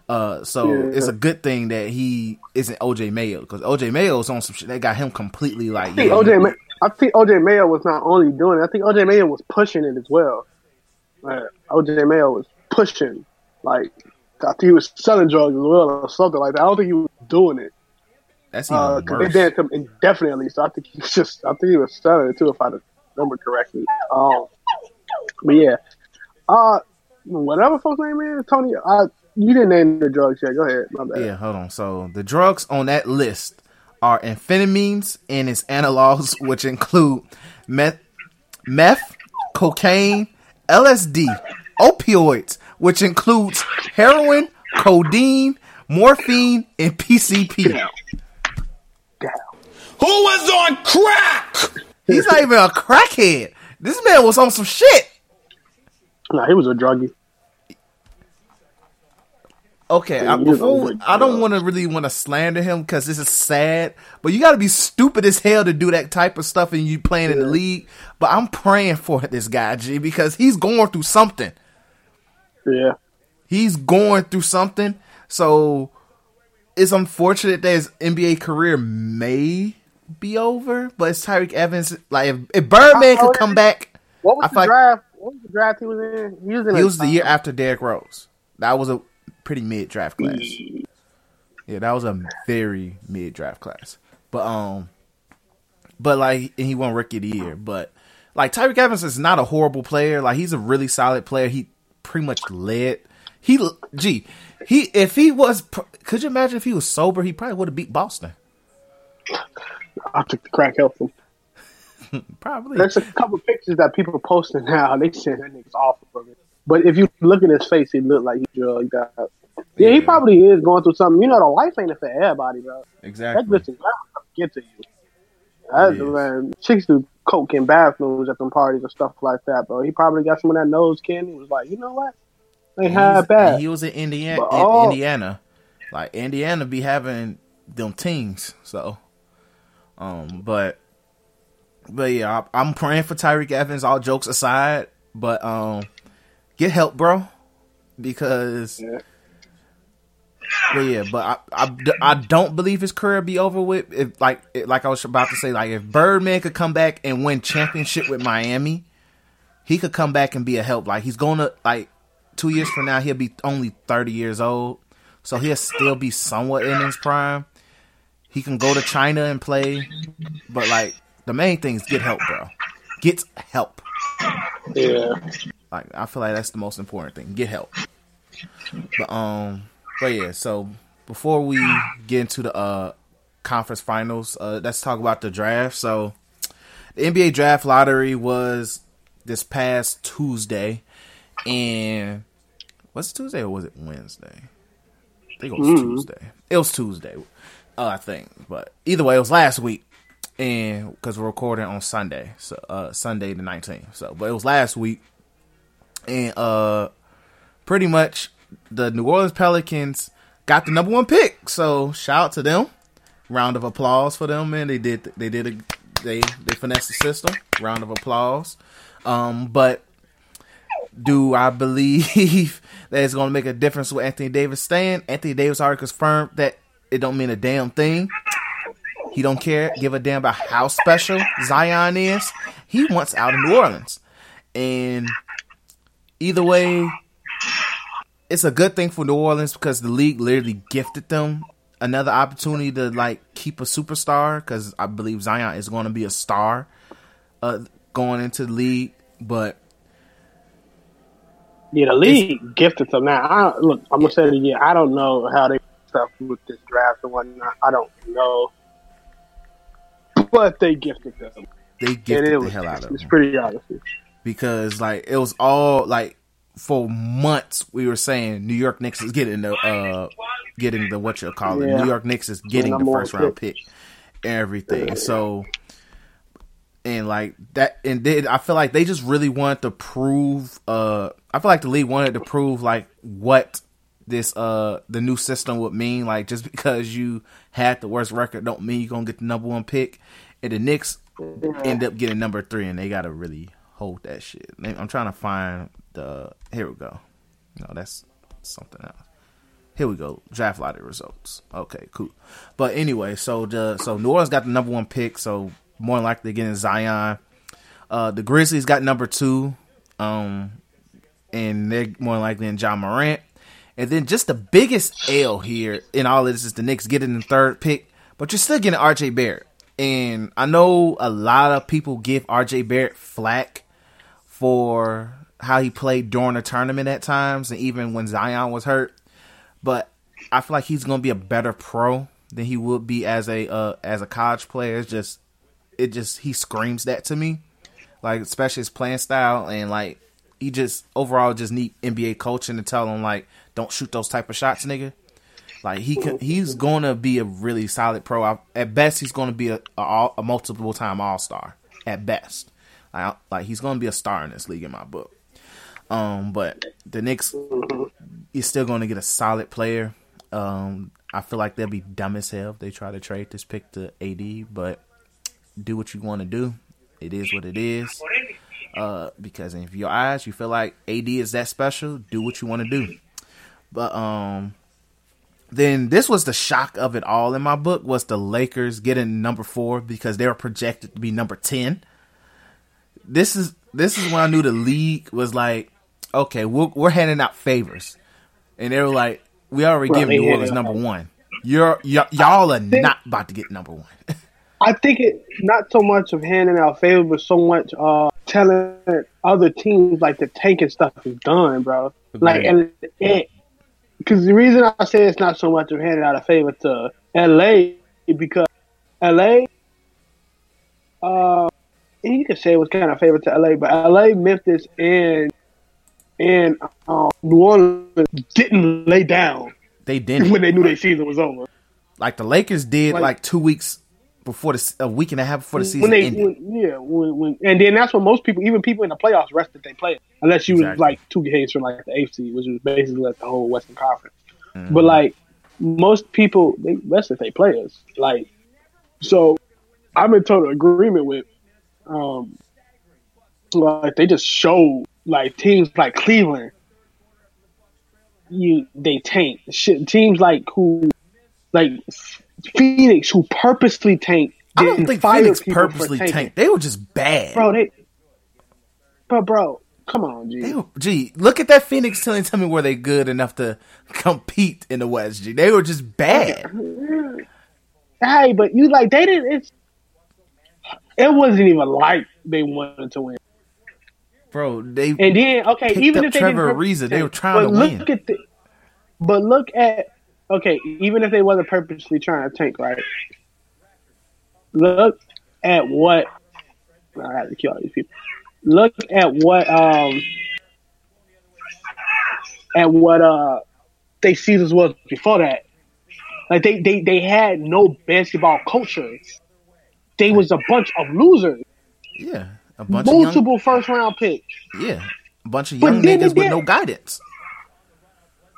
uh, so Yeah. it's a good thing that he isn't OJ Mayo because OJ Mayo is on some shit that got him completely like. I think yeah, OJ, Ma- I think OJ Mayo was not only doing it. I think OJ Mayo was pushing it as well. Like, OJ Mayo was pushing, like I think he was selling drugs as well or something like that. I don't think he was doing it that's even because they banned him indefinitely. So I think he was just, I think he was selling it too, if I remember correctly. Um, but yeah, uh, whatever folks name is, Tony. I you didn't name the drugs yet. Go ahead, my bad. Yeah, hold on. So the drugs on that list are amphetamines and its analogs, which include meth, meth, cocaine, LSD, opioids, which includes heroin, codeine, morphine, and PCP. Who was on crack? He's not even a crackhead. This man was on some shit. Nah, he was a druggie. Okay, I, before I don't want to really want to slander him because this is sad, but you got to be stupid as hell to do that type of stuff and you playing in the league. But I'm praying for this guy, G, because he's going through something. Yeah, He's going through something. So it's unfortunate that his NBA career may be over, but it's Tyreke Evans. Like if, if Birdman could come back, What was I the draft? What was the draft he was in? He was in. he was the year after Derrick Rose. That was a pretty mid draft class. Yeah, that was a very mid draft class. But um, but like and he won rookie of the year. But like Tyreke Evans is not a horrible player. Like he's a really solid player. He pretty much led. He gee, he if he was, could you imagine if he was sober? He probably would have beat Boston. I took the crack help him. Probably. There's a couple pictures that people posting now. They saying that nigga's awful from it. But if you look at his face, he look like he drugged out. Yeah, he probably is going through something. You know, the life ain't for everybody, bro. That Exactly. glitch is not get to you. That's is. man. Chicks do coke in bathrooms at them parties and stuff like that, bro. He probably got some of that nose candy. He was like, you know what? They He's- bad. He was in Indiana. But in Indiana, like Indiana, be having them teams. So, um, but, but yeah, I, I'm praying for Tyreke Evans. All jokes aside, but um, get help, bro, because. Yeah. But yeah, but I, I, I don't believe his career be over with. If like like I was about to say, like if Birdman could come back and win championship with Miami, he could come back and be a help. Like he's gonna like two years from now, he'll be only thirty years old, so he'll still be somewhat in his prime. He can go to China and play, but like the main thing is get help, bro. Get help. yeah. Like I feel like that's the most important thing. Get help. But um, but yeah. So before we get into the uh conference finals, uh, let's talk about the draft. So the NBA draft lottery was this past Tuesday, and was it Tuesday or was it Wednesday? I think it was Tuesday. It was Tuesday, uh, I think. But either way, it was last week, and because we're recording on Sunday, so uh, Sunday the nineteenth. So, but it was last week, and uh, pretty much the New Orleans Pelicans got the number one pick. So shout out to them. Round of applause for them, man. They did they did a, they they finessed the system. Round of applause. Um, but do I believe that it's going to make a difference with Anthony Davis staying? Anthony Davis already confirmed that it don't mean a damn thing. He don't care, give a damn about how special Zion is. He wants out of New Orleans, and either way, it's a good thing for New Orleans because the league literally gifted them another opportunity to like keep a superstar because I believe Zion is going to be a star uh, going into the league, but Yeah, the league gifted them. Now, I, look, I'm gonna say it again. I don't know how they stuff with this draft and whatnot. I don't know, but they gifted them. they gifted the hell out of them. it's pretty honest. because like it was all like for months we were saying New York Knicks is getting the uh getting the what you call it Yeah. New York Knicks is getting the first round pick. everything. So and like that and then I feel like they just really wanted to prove uh I feel like the league wanted to prove like what this uh the new system would mean. Like just because you had the worst record don't mean you're gonna get the number one pick. And the Knicks end up getting number three and they gotta really hold that shit. I'm trying to find the here we go. No that's something else. Here we go. Draft lottery results. Okay cool. But anyway so the so new orleans got the number one pick so more likely getting zion. Uh the grizzlies got number two um and they're more likely in Ja Morant. And then just the biggest L here in all of this is the Knicks getting the third pick, but you're still getting RJ Barrett. And I know a lot of people give RJ Barrett flack for how he played during the tournament at times and even when Zion was hurt. But I feel like he's gonna be a better pro than he would be as a uh, as a college player. It's just it just he screams that to me. Like especially his playing style and like he just overall just need NBA coaching to tell him like don't shoot those type of shots, nigga. Like he could, he's gonna be a really solid pro. At best, he's gonna be a, a, a multiple time All Star. At best, like, like he's gonna be a star in this league in my book. Um, but the Knicks is still gonna get a solid player. Um, I feel like they'll be dumb as hell if they try to trade this pick to AD. But do what you want to do. It is what it is. Uh, because if your eyes, you feel like AD is that special. Do what you want to do. But um, then this was the shock of it all in my book was the Lakers getting number four because they were projected to be number ten. This is this is when I knew the league was like, okay, we're, we're handing out favors, and they were like, we already gave they New Orleans number one. You're y- y'all are not about to get number one. I think it not so much of handing out favors, but so much uh telling other teams like the tanking stuff is done, bro. Like and it because the reason I say it's not so much of handing out a favor to LA because LA uh you could say it was kind of a favor to LA, but LA, Memphis and and um, New Orleans didn't lay down they didn't. when they knew their season was over. Like the Lakers did, like, Like- two weeks before the a week and a half before the season when they, ended. when, yeah, when, when, and then that's when most people, even people in the playoffs, rested they players, unless you was like two games from like the AFC, which was basically like the whole Western Conference. Mm-hmm. But like most people, they rested their players. Like, so I'm in total agreement with, um, like they just show like teams like Cleveland, you they tank shit. Teams like who, like Phoenix, who purposely tank. I don't think Phoenix purposely tanked. They were just bad. bro. They, but bro, come on, G. Were, gee, look at that Phoenix team. Tell me were they good enough to compete in the West? G, they were just bad. Hey, but you like they didn't. It's it wasn't even like they wanted to win. Bro, they And then okay, even if they Trevor didn't Ariza, they were trying to look win. At the, but look at okay, even if they wasn't purposely trying to tank, right? Look at what I have to kill all these people. Look at what um at what uh they seasons was before that. Like they they they had no basketball culture. They was a bunch of losers. yeah, a bunch of young, Multiple first round picks. yeah, a bunch of young niggas with no guidance.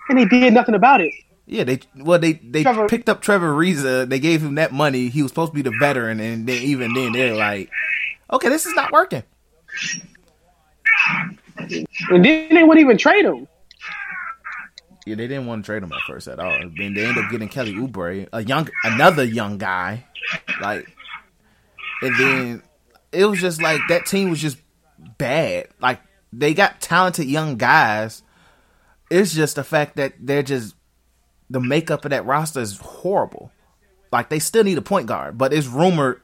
And they did nothing about it. Yeah, they well they they Trevor- picked up Trevor Ariza. They gave him that money. He was supposed to be the veteran, and then even then they're like, okay, this is not working. And then they wouldn't even trade him. Yeah, they didn't want to trade him at first at all. Then they ended up getting Kelly Oubre, a young, another young guy, like, and then it was just like that team was just bad. Like they got talented young guys. It's just the fact that they're just the makeup of that roster is horrible. Like they still need a point guard, but it's rumored.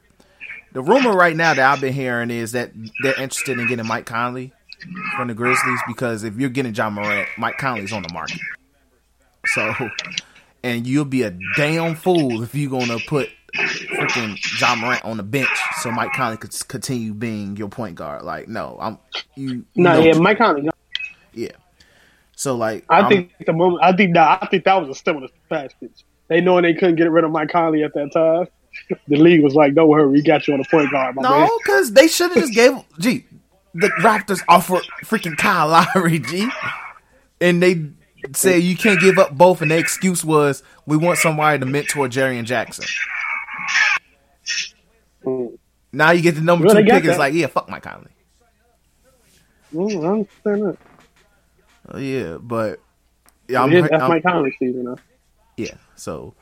The rumor right now that I've been hearing is that they're interested in getting Mike Conley from the Grizzlies because if you're getting Ja Morant, Mike Conley's on the market. So, and you'll be a damn fool if you're gonna put freaking Ja Morant on the bench so Mike Conley could continue being your point guard. Like, no, I'm you. No, yeah, Mike Conley. yeah. So like, I I'm- think the moment I think that I think that was a stimulus package. They knowing they couldn't get rid of Mike Conley at that time. The league was like, "Don't worry, we got you on the point guard, my no, because they should have just gave. Gee, the Raptors offered freaking Kyle Lowry, G, and they said you can't give up both, and their excuse was we want somebody to mentor Jaren Jackson. Mm. Now you get the number two pick. It's like, yeah, fuck Mike Conley. Mm, I understand that. Oh, yeah, but yeah, I'm, that's I'm- Mike Conley season. Though. yeah. So,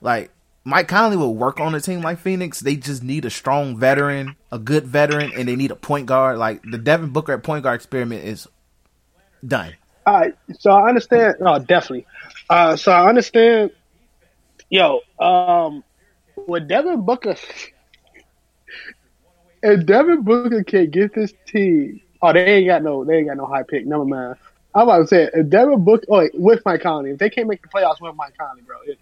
like, Mike Conley will work on a team like Phoenix. They just need a strong veteran, a good veteran, and they need a point guard. Like the Devin Booker at point guard experiment is done. All right, so I understand. Oh, definitely. Uh, so I understand. Yo, um, with Devin Booker, if Devin Booker can get this team, oh, they ain't got no, they ain't got no high pick. Never mind. I'm about to say, if Devin Booker, oh, wait, with Mike Conley, if they can't make the playoffs with Mike Conley, bro, it,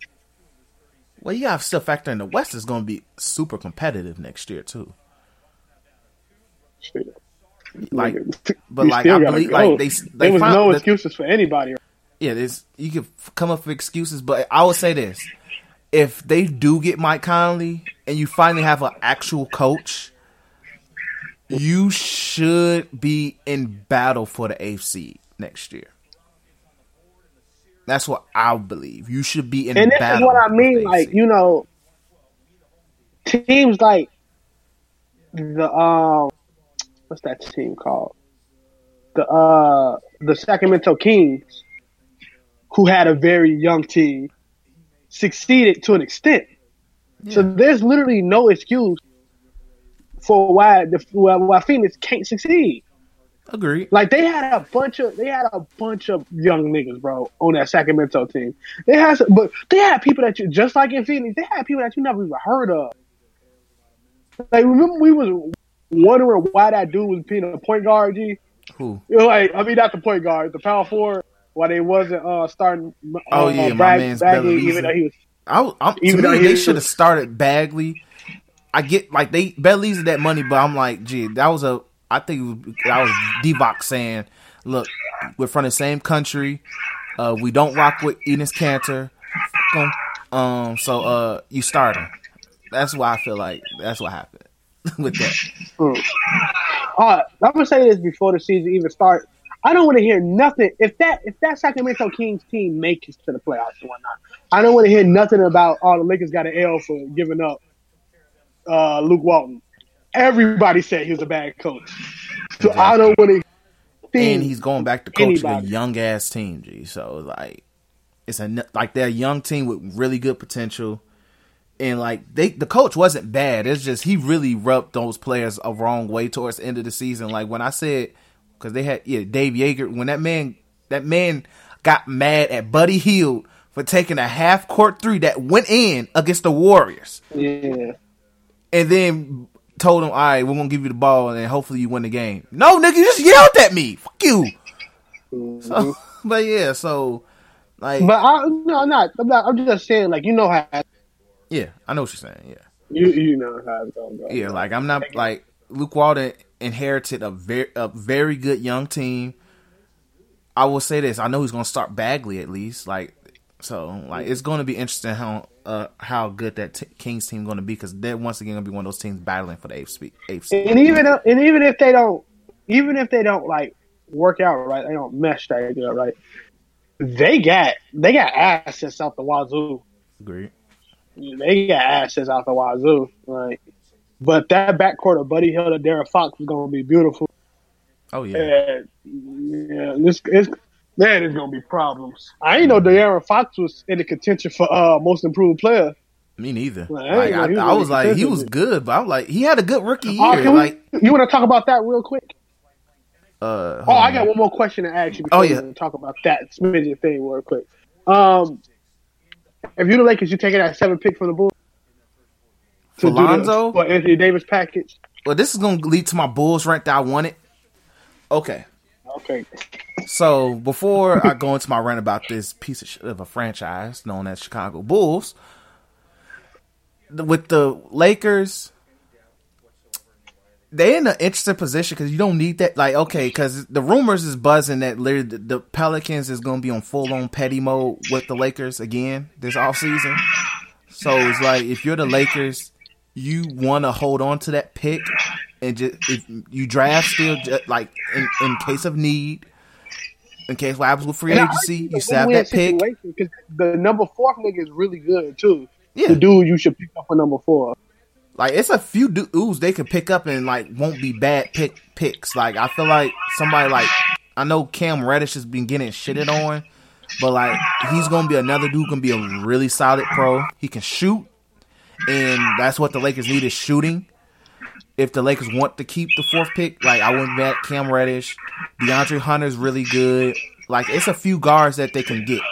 Well, you have to still factor in the West is going to be super competitive next year too. shit. Like, but we like I believe, like they, there they was found no the- excuses for anybody. yeah, there's you can f- come up with excuses, but I would say this: if they do get Mike Conley and you finally have an actual coach, you should be in battle for the AFC next year. That's what I believe. You should be in battle. and this is what I mean. Like you know, teams like the um, what's that team called? The uh, the Sacramento Kings, who had a very young team, succeeded to an extent. So there's literally no excuse for why the why, why Phoenix can't succeed. Agreed. Like they had a bunch of they had a bunch of young niggas, bro, on that Sacramento team. They had, some, but they had people that you just like in Phoenix. They had people that you never even heard of. Like remember we was wondering why that dude was being a point guard. G, Who? like I mean not the point guard, the power forward. Why they wasn't uh, starting? Uh, Oh, yeah, my man's Bagley, even though he was. I, I'm, Even though me, he they should have started Bagley. I get like they Bagley's that money, but I'm like, gee, that was a. I think was, that was Divac saying, "Look, we're from the same country. Uh, we don't rock with Enos Cantor. Um, so uh, you start him. That's why I feel like that's what happened with that. Uh, I'm gonna say this before the season even starts. I don't want to hear nothing. If that if that Sacramento Kings team makes it to the playoffs and whatnot, I don't want to hear nothing about all the Lakers got an L for giving up uh, Luke Walton. Everybody said he was a bad coach, so I don't want to. and he's going back to coaching a young ass team, G. So like, it's a like they're a young team with really good potential, and like they the coach wasn't bad. It's just he really rubbed those players a wrong way towards the end of the season. Like when I said, because they had yeah Dave Joerger when that man that man got mad at Buddy Hield for taking a half court three that went in against the Warriors, Yeah, and then. Told him, all right, we're gonna give you the ball and hopefully you win the game. No, nigga, you just yelled at me. Fuck you. Mm-hmm. So, but yeah, so like, but I no, I'm not. I'm not. I'm just saying, like you know how yeah, I know what you're saying. Yeah, you you know how it's gonna go. yeah, like I'm not like Luke Walton inherited a very a very good young team. I will say this: I know he's gonna start Bagley at least. Like, so like it's gonna be interesting how uh how good that t- Kings team gonna be because they're once again gonna be one of those teams battling for the eighth seed. Eighth seed. And even and even if they don't, even if they don't like work out right, they don't mesh that good right. They got they got assets out the wazoo. Agreed. They got assets out the wazoo. Like, but that backcourt of Buddy Hield and De'Aaron Fox is gonna be beautiful. Oh yeah. And yeah, this it's man, it's gonna be problems. I ain't know De'Aaron Fox was in the contention for uh most improved player. Me neither. I Like know I, was I was like, he was good, but I'm like, he had a good rookie year. Oh, can we, like, you want to talk about that real quick? uh, Oh, I got one more question to ask you. Before Oh, yeah. we talk about that smidget thing real quick. Um, if you're the Lakers, you taking that seven pick from the Bulls For the- Lonzo? for Anthony Davis package. Well, this is gonna lead to my Bulls rank that I wanted. Okay, Okay, so before I go into my rant about this piece of shit of a franchise known as Chicago Bulls, the- with the Lakers, they in an interesting position because you don't need that. Like, okay, because the rumors is buzzing that literally the, the Pelicans is gonna be on full on petty mode with the Lakers again this off season. So it's like if you're the Lakers, you want to hold on to that pick and just if you draft still like in, in case of need, in case what happens with free And agency, you it's a still have win-win that pick. situation, 'cause the number four nigga is really good too. Yeah. The dude you should pick up for number four. Like it's a few dudes they can pick up and like won't be bad pick picks. Like I feel like somebody like I know Cam Reddish has been getting shitted on, but like he's gonna be another dude gonna be a really solid pro. He can shoot, and that's what the Lakers need is shooting. If the Lakers want to keep the fourth pick, like I wouldn't bet Cam Reddish, DeAndre Hunter's really good. Like it's a few guards that they can get.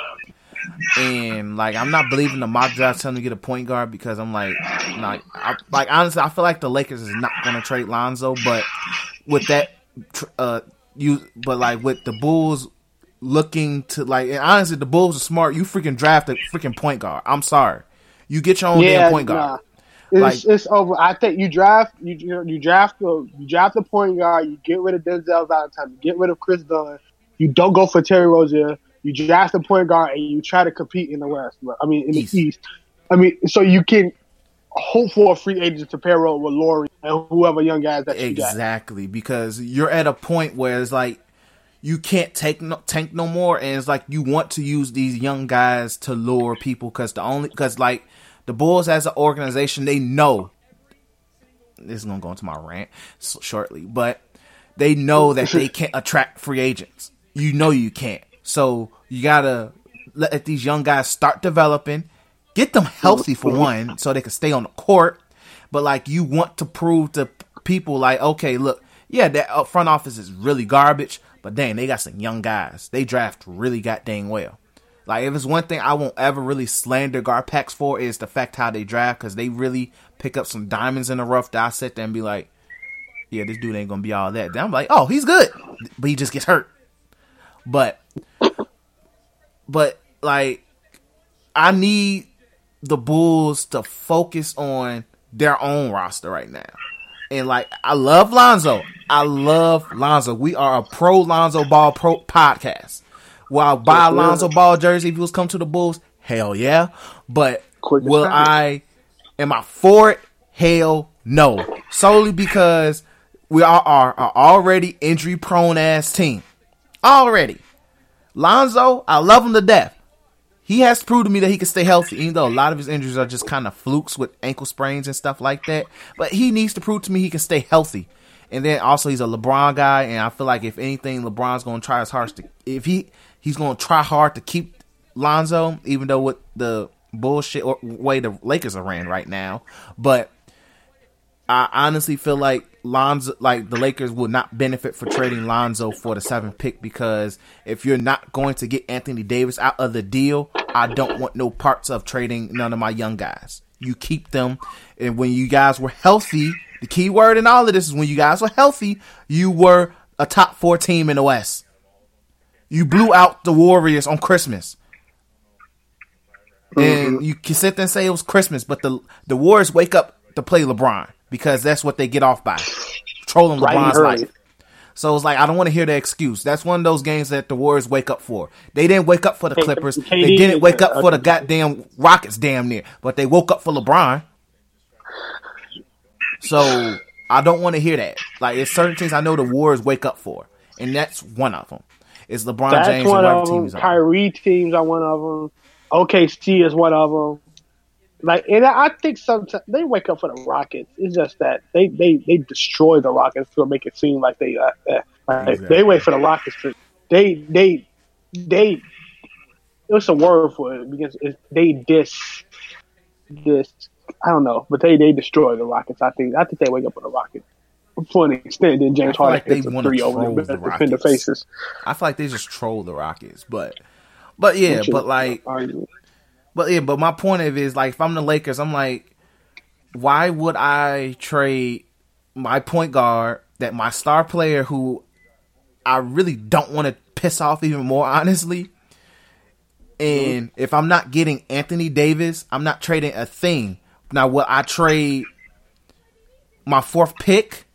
And like I'm not believing the mock draft telling to get a point guard because I'm like, like, I, like honestly, I feel like the Lakers is not going to trade Lonzo, but with that, uh, you, but like with the Bulls looking to like, and honestly, the Bulls are smart. You freaking draft a freaking point guard. I'm sorry, you get your own damn point guard. nah. It's, Like- it's over. I think you draft you you draft the you draft the point guard. You get rid of Denzel Valentine. You get rid of Kris Dunn. You don't go for Terry Rozier. You draft the point guard and you try to compete in the West. I mean, in the East. East. I mean, so you can hope for a free agent to pair up with Lauri and whoever young guys that you got. Exactly, because you're at a point where it's like you can't take no, tank no more, and it's like you want to use these young guys to lure people because the only because like the Bulls as an organization, they know this is gonna go into my rant shortly, but they know that they can't attract free agents. You know you can't, so you gotta let these young guys start developing get them healthy for one, so they can stay on the court. But like, you want to prove to people, like, okay, look, yeah, that uh, front office is really garbage, but dang, they got some young guys. They draft really goddamn well. Like, if it's one thing I won't ever really slander Garpax for is the fact how they draft, because they really pick up some diamonds in the rough that I sit there and be like, yeah, this dude ain't gonna be all that. Then I'm like, oh, he's good, but he just gets hurt. But, but like, I need the Bulls to focus on their own roster right now. And like, I love Lonzo. I love Lonzo. We are a pro Lonzo Ball pro podcast. Will I buy a Lonzo Ball jersey if he was come to the Bulls? Hell yeah. But Quick will time. I? Am I for it? Hell no. Solely because we are, are, are already injury prone ass team. Already. Lonzo, I love him to death. He has to prove to me that he can stay healthy, even though a lot of his injuries are just kind of flukes with ankle sprains and stuff like that. But he needs to prove to me he can stay healthy. And then also he's a LeBron guy, and I feel like if anything, LeBron's going to try his hardest to if he he's going to try hard to keep Lonzo, even though with the bullshit or way the Lakers are ran right now. But I honestly feel like Lonzo, like the Lakers, would not benefit for trading Lonzo for the seventh pick because if you're not going to get Anthony Davis out of the deal, I don't want no parts of trading none of my young guys. You keep them, and when you guys were healthy, the key word in all of this is when you guys were healthy, you were a top four team in the West. You blew out the Warriors on Christmas. And you can sit there and say it was Christmas, but the the Warriors wake up to play LeBron because that's what they get off by trolling Right LeBron's early. life. So it's like I don't want to hear the excuse. That's one of those games that the Warriors wake up for. They didn't wake up for the Clippers. They didn't wake up uh, for the goddamn Rockets damn near. But they woke up for LeBron. So I don't want to hear that. Like it's certain things I know the Warriors wake up for, and that's one of them. It's LeBron That's James and one whatever of them. on. Kyrie teams are one of them. OKC is one of them. Like, and I think sometimes they wake up for the Rockets. It's just that they they they destroy the Rockets to make it seem like they uh, uh, like Exactly. they wait for the Rockets to they they they. What's a word for it? Because they dis this I don't know, but they they destroy the Rockets. I think I think they wake up for the Rockets for an extent. Then James Harden like hits a three over the defender faces. I feel like they just troll the Rockets, but but yeah, Which but like. But yeah, but my point of is like if I'm the Lakers, I'm like, why would I trade my point guard that my star player who I really don't want to piss off even more, honestly. And mm-hmm. if I'm not getting Anthony Davis, I'm not trading a thing. Now, will I trade my fourth pick,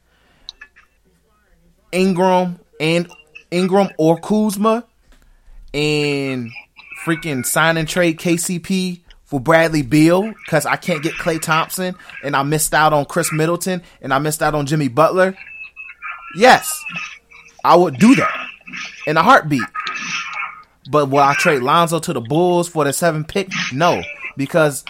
Ingram and Ingram or Kuzma, and freaking sign and trade KCP for Bradley Beal because I can't get Klay Thompson and I missed out on Khris Middleton and I missed out on Jimmy Butler. Yes, I would do that in a heartbeat. But will I trade Lonzo to the Bulls for the seventh pick? No, because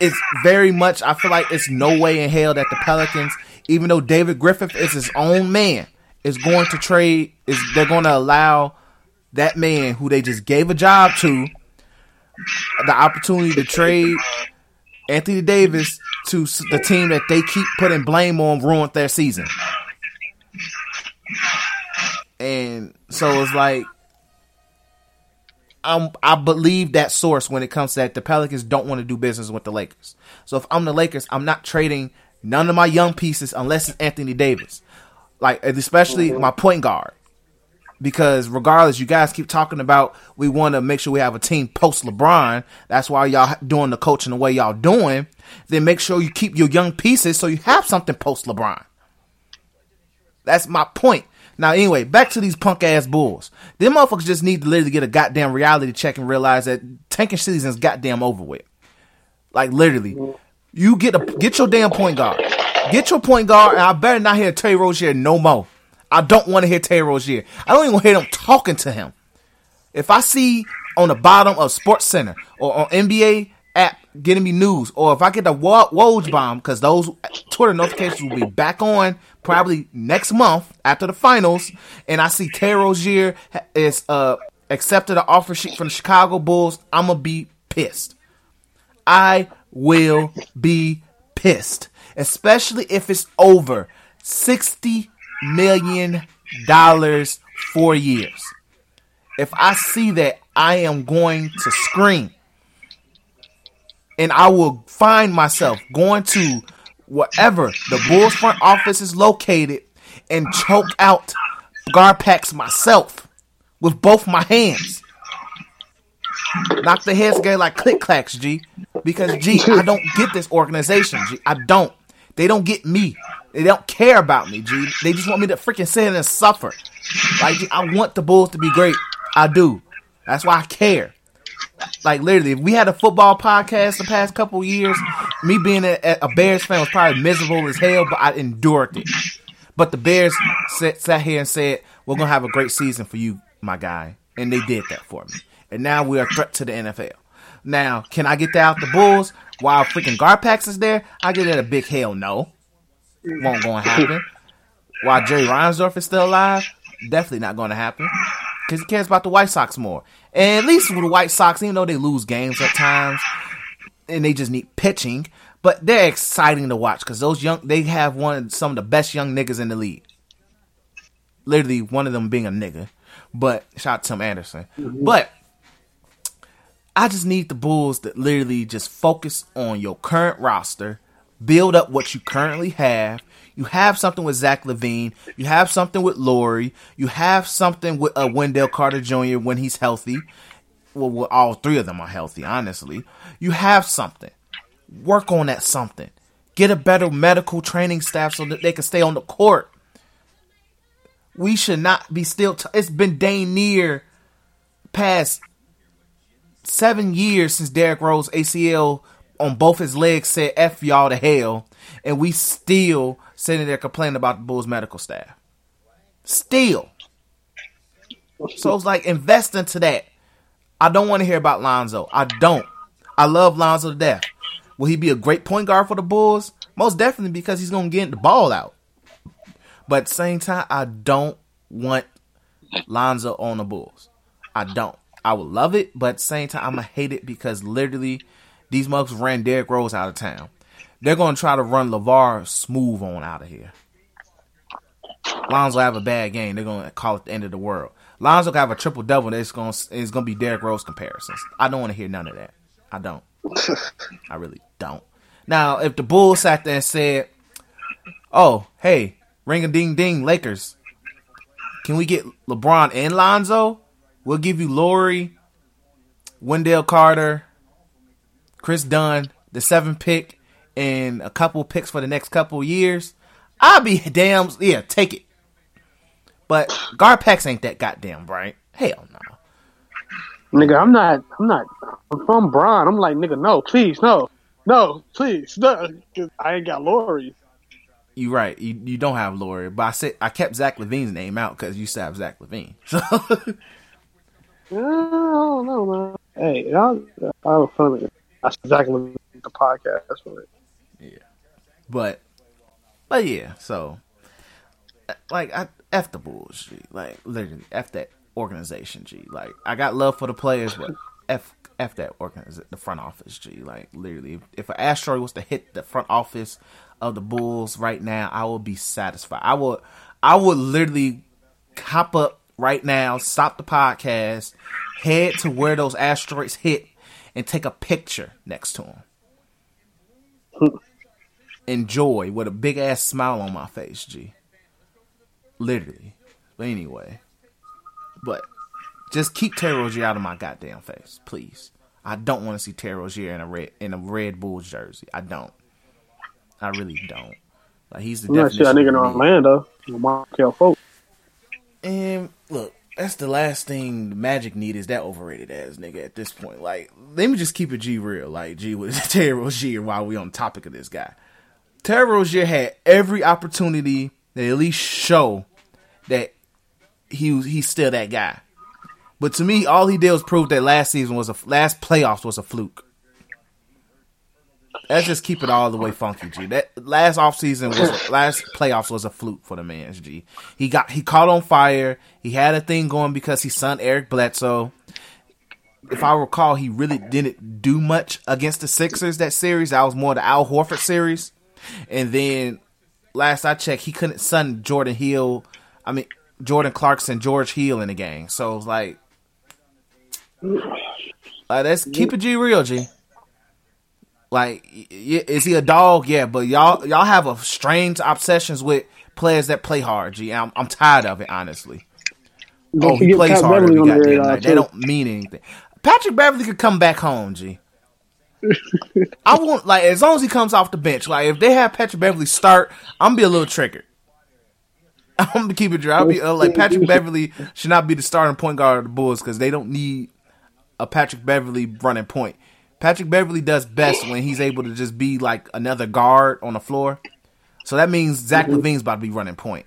it's very much. I feel like it's no way in hell that the Pelicans, even though David Griffin is his own man, is going to trade. Is they're going to allow that man who they just gave a job to the opportunity to trade Anthony Davis to the team that they keep putting blame on ruined their season. And so it's like I'm, I believe that source when it comes to that the Pelicans don't want to do business with the Lakers. So if I'm the Lakers, I'm not trading none of my young pieces unless it's Anthony Davis. Like especially my point guard. Because regardless, you guys keep talking about we want to make sure we have a team post LeBron. That's why y'all doing the coaching the way y'all doing. Then make sure you keep your young pieces so you have something post LeBron. That's my point. Now, anyway, back to these punk ass bulls. Them motherfuckers just need to literally get a goddamn reality check and realize that tanking season's goddamn over with. Like literally, you get a get your damn point guard. Get your point guard, and I better not hear Terry Rozier no more. I don't want to hear Terry Rozier. I don't even hear them talking to him. If I see on the bottom of Sports Center or on NBA app getting me news, or if I get the Wo- Woj bomb, because those Twitter notifications will be back on probably next month after the finals, and I see Terry Rozier is uh accepted an offer sheet from the Chicago Bulls, I'm gonna be pissed. I will be pissed, especially if it's over sixty million dollars for years. If I see that, I am going to scream, and I will find myself going to wherever the Bulls front office is located and choke out Garpax myself with both my hands. Knock the heads together like click clacks, G. Because G, I don't get this organization, G. I don't. They don't get me. They don't care about me, G. They just want me to freaking sit and suffer. Like, G, I want the Bulls to be great. I do. That's why I care. Like literally, if we had a football podcast the past couple years, me being a, a Bears fan was probably miserable as hell, but I endured it. But the Bears sat, sat here and said, "We're gonna have a great season for you, my guy," and they did that for me. And now we're a threat to the NFL. Now, can I get that out the Bulls while freaking Garpax is there? I get it a big hell no. Won't going to happen. While Jerry Reinsdorf is still alive, definitely not going to happen because he cares about the White Sox more. And at least with the White Sox, even though they lose games at times and they just need pitching, but they're exciting to watch because those young they have one some of the best young niggas in the league. Literally, one of them being a nigga. But shout out to Tim Anderson. Mm-hmm. But I just need the Bulls to literally just focus on your current roster, build up what you currently have. You have something with Zach LaVine. You have something with Lauri. You have something with uh, Wendell Carter Jr. when he's healthy. Well, well, all three of them are healthy, honestly. You have something. Work on that something. Get a better medical training staff so that they can stay on the court. We should not be still. T- it's been dang near past seven years since Derrick Rose ACL on both his legs said "F y'all to hell," and we still sitting there complaining about the Bulls medical staff. Still, so it's like invest into that. I don't want to hear about Lonzo. I don't. I love Lonzo to death. Will he be a great point guard for the Bulls? Most definitely because he's gonna get the ball out. But at the same time, I don't want Lonzo on the Bulls. I don't. I would love it, but at the same time, I'm gonna hate it because literally these mugs ran Derrick Rose out of town. They're gonna try to run LaVar smooth on out of here. Lonzo have a bad game. They're gonna call it the end of the world. Lonzo can have a triple double. It's gonna it's gonna be Derrick Rose comparisons. I don't want to hear none of that. I don't. I really don't. Now, if the Bulls sat there and said, "Oh, hey, ring a ding ding, Lakers, can we get LeBron and Lonzo? We'll give you Lauri, Wendell Carter, Kris Dunn, the seven pick, and a couple picks for the next couple years." I'll be damn yeah, take it. But Garpax ain't that goddamn bright. Hell no. Nigga, I'm not. I'm not. I'm Brian, I'm like, nigga, no, please, no, no, please, no, I ain't got Lauri. You right. You you don't have Lauri, but I said I kept Zach LaVine's name out because you have Zach LaVine. So I don't know, man. Hey, I'll, I'll fun. That's exactly the podcast for it. Yeah, but but yeah, so like I f the Bulls, G. Like literally f that organization, G. Like I got love for the players, but f f that organization, the front office, G. Like literally, if, if an asteroid was to hit the front office of the Bulls right now, I would be satisfied. I would I would literally hop up right now, stop the podcast, head to where those asteroids hit, and take a picture next to them. Enjoy with a big ass smile on my face, G. Literally. But anyway. But just keep Terry Rozier out of my goddamn face, please. I don't want to see Terry Rozier in a red in a red Bulls jersey. I don't. I really don't. Like he's the I'm not sure that nigga in. Orlando. Markelle Fultz. And look, that's the last thing the Magic need is that overrated ass nigga at this point. Like, let me just keep it G real. Like, G with Terry Rozier while we on topic of this guy. Terry Rozier had every opportunity to at least show that he was he's still that guy. But to me, all he did was prove that last season was a last playoffs was a fluke. Let's just keep it all the way funky, G. That last offseason was last playoffs was a fluke for the man's G. He got he caught on fire. He had a thing going because he son Eric Bledsoe. if I recall, he really didn't do much against the Sixers that series. That was more the Al Horford series. And then last I checked, he couldn't sun Jordan Hill. I mean Jordan Clarkson, George Hill in the game. So it was like, like let's keep it G real, G. Like, is he a dog? Yeah, but y'all y'all have a strange obsessions with players that play hard. G, I'm, I'm tired of it, honestly. Don't oh, he plays Pat hard Beverley every the goddamn radar, night. They don't mean anything. Patrick Beverley could come back home, G. I want like as long as he comes off the bench. Like if they have Patrick Beverley start, I'm gonna be a little triggered. I'm gonna keep it dry. I'll be uh, like Patrick Beverley should not be the starting point guard of the Bulls because they don't need a Patrick Beverley running point. Patrick Beverley does best when he's able to just be like another guard on the floor. So that means Zach LaVine's about to be running point.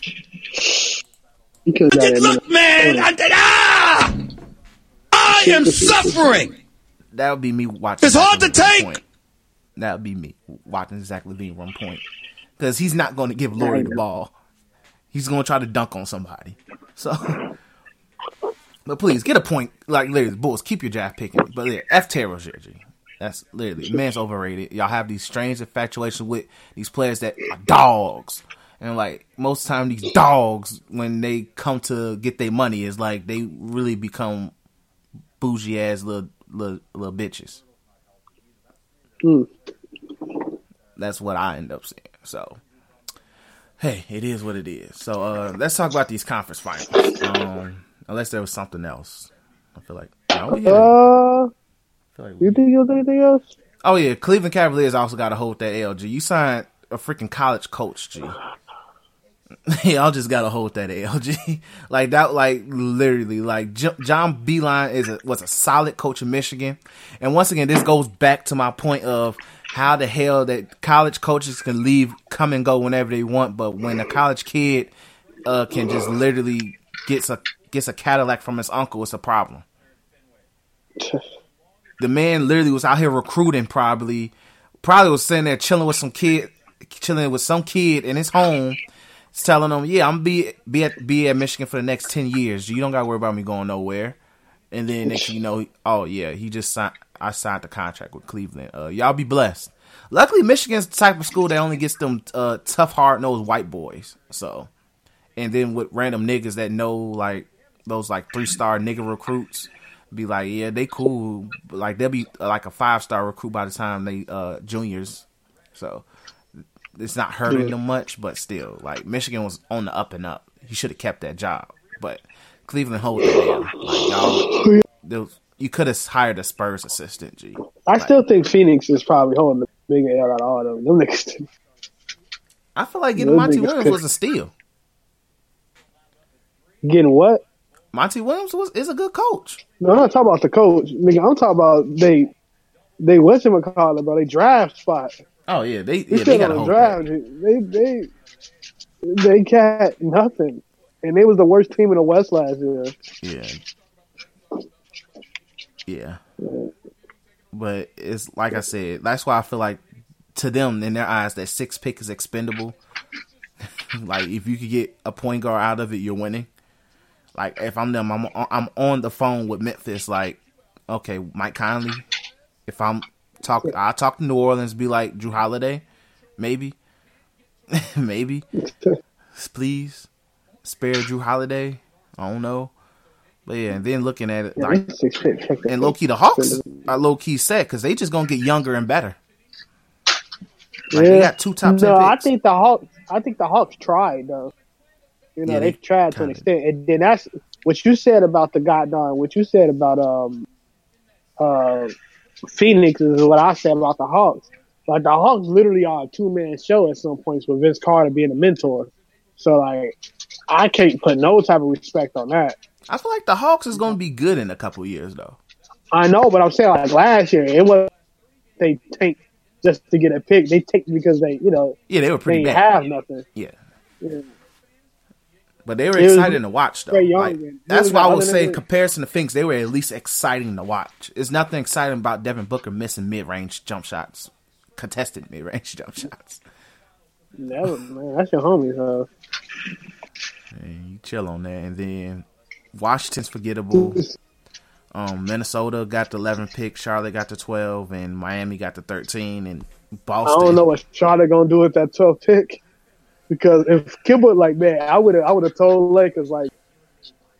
He could've Look, man, I did. Ah! I am suffering. That would be me watching. It's Zach hard to take. Point. That would be me watching Zach LaVine run point because he's not going to give Lauri the ball. He's going to try to dunk on somebody. So, but please get a point. Like literally, Bulls keep your draft picking. But yeah, F Terrell G. That's literally man's overrated. Y'all have these strange infatuations with these players that are dogs. And like most of the time, these dogs, when they come to get their money, is like they really become bougie ass little little, little bitches. Hmm. That's what I end up seeing. So, hey, it is what it is. So, uh, let's talk about these conference finals. Um, unless there was something else, I feel like no, had, I Uh, feel like we- you think there's anything else? Oh yeah, Cleveland Cavaliers also got to hold that LG. You signed a freaking college coach, G. Y'all just gotta hold that LG. like that, like literally, like J- John Beilein is a, was a solid coach in Michigan. And once again, this goes back to my point of how the hell that college coaches can leave, come and go whenever they want, but when a college kid uh, can just literally gets a gets a Cadillac from his uncle, it's a problem. The man literally was out here recruiting probably probably was sitting there chilling with some kid chilling with some kid in his home telling him yeah i'm be be at be at michigan for the next 10 years. You don't gotta worry about me going nowhere. And then next you know oh yeah he just signed i signed the contract with cleveland. Uh y'all be blessed. Luckily michigan's the type of school that only gets them uh tough hard-nosed white boys so. And then with random niggas that know like those like three star nigga recruits be like, yeah, they cool. Like they'll be like a five star recruit by the time they uh juniors. So it's not hurting them much, but still, like Michigan was on the up and up. He should have kept that job, but Cleveland hold it down. Like y'all, was- you could have hired a Spurs assistant. G. I still think Phoenix is probably holding the bigger L out of all of them. Them niggas. I feel like getting Monty Williams was a steal. Getting what? Monty Williams was is a good coach. No, I'm not talking about the coach. Nigga, I'm talking about they they call it, bro? They draft spot. Oh yeah, they They yeah they got to on hold the that. draft. They they they got nothing. And they was the worst team in the West last year. Yeah. Yeah. But it's like I said, that's why I feel like to them in their eyes that six pick is expendable. like if you could get a point guard out of it, you're winning. Like if I'm them, I'm I'm on the phone with Memphis. Like, okay, Mike Conley. If I'm talking, I talk to New Orleans. Be like Jrue Holiday, maybe, maybe, please spare Jrue Holiday. I don't know, but yeah. And then looking at it, like they six pick. Check that and low key, the Hawks are low key set because they just gonna get younger and better. Like, they got two top No, I think the Hawks. I think the Hawks tried though. You know, Yeah, they, they tried to an extent, and then that's what you said about the goddamn. What you said about um uh Phoenix is what I said about the Hawks. Like the Hawks literally are a two man show at some points with Vince Carter being a mentor. So like, I can't put no type of respect on that. I feel like the Hawks is gonna be good in a couple years though. I know, but I'm saying like last year it was they take just to get a pick. They take because they you know Yeah, they were they pretty ain't bad. have nothing. Yeah. Yeah. But they were exciting to watch, though. Like, that's why I would say, in comparison to Finks, they were at least exciting to watch. There's nothing exciting about Devin Booker missing mid-range jump shots, contested mid-range jump shots. Never, man. That's your homie, so. And you chill on that, and then Washington's forgettable. Um, Minnesota got the 11 pick, Charlotte got the 12, and Miami got the 13, and Boston. I don't know what Charlotte gonna do with that 12 pick because if Kemba like man, I would have I would have told Lakers like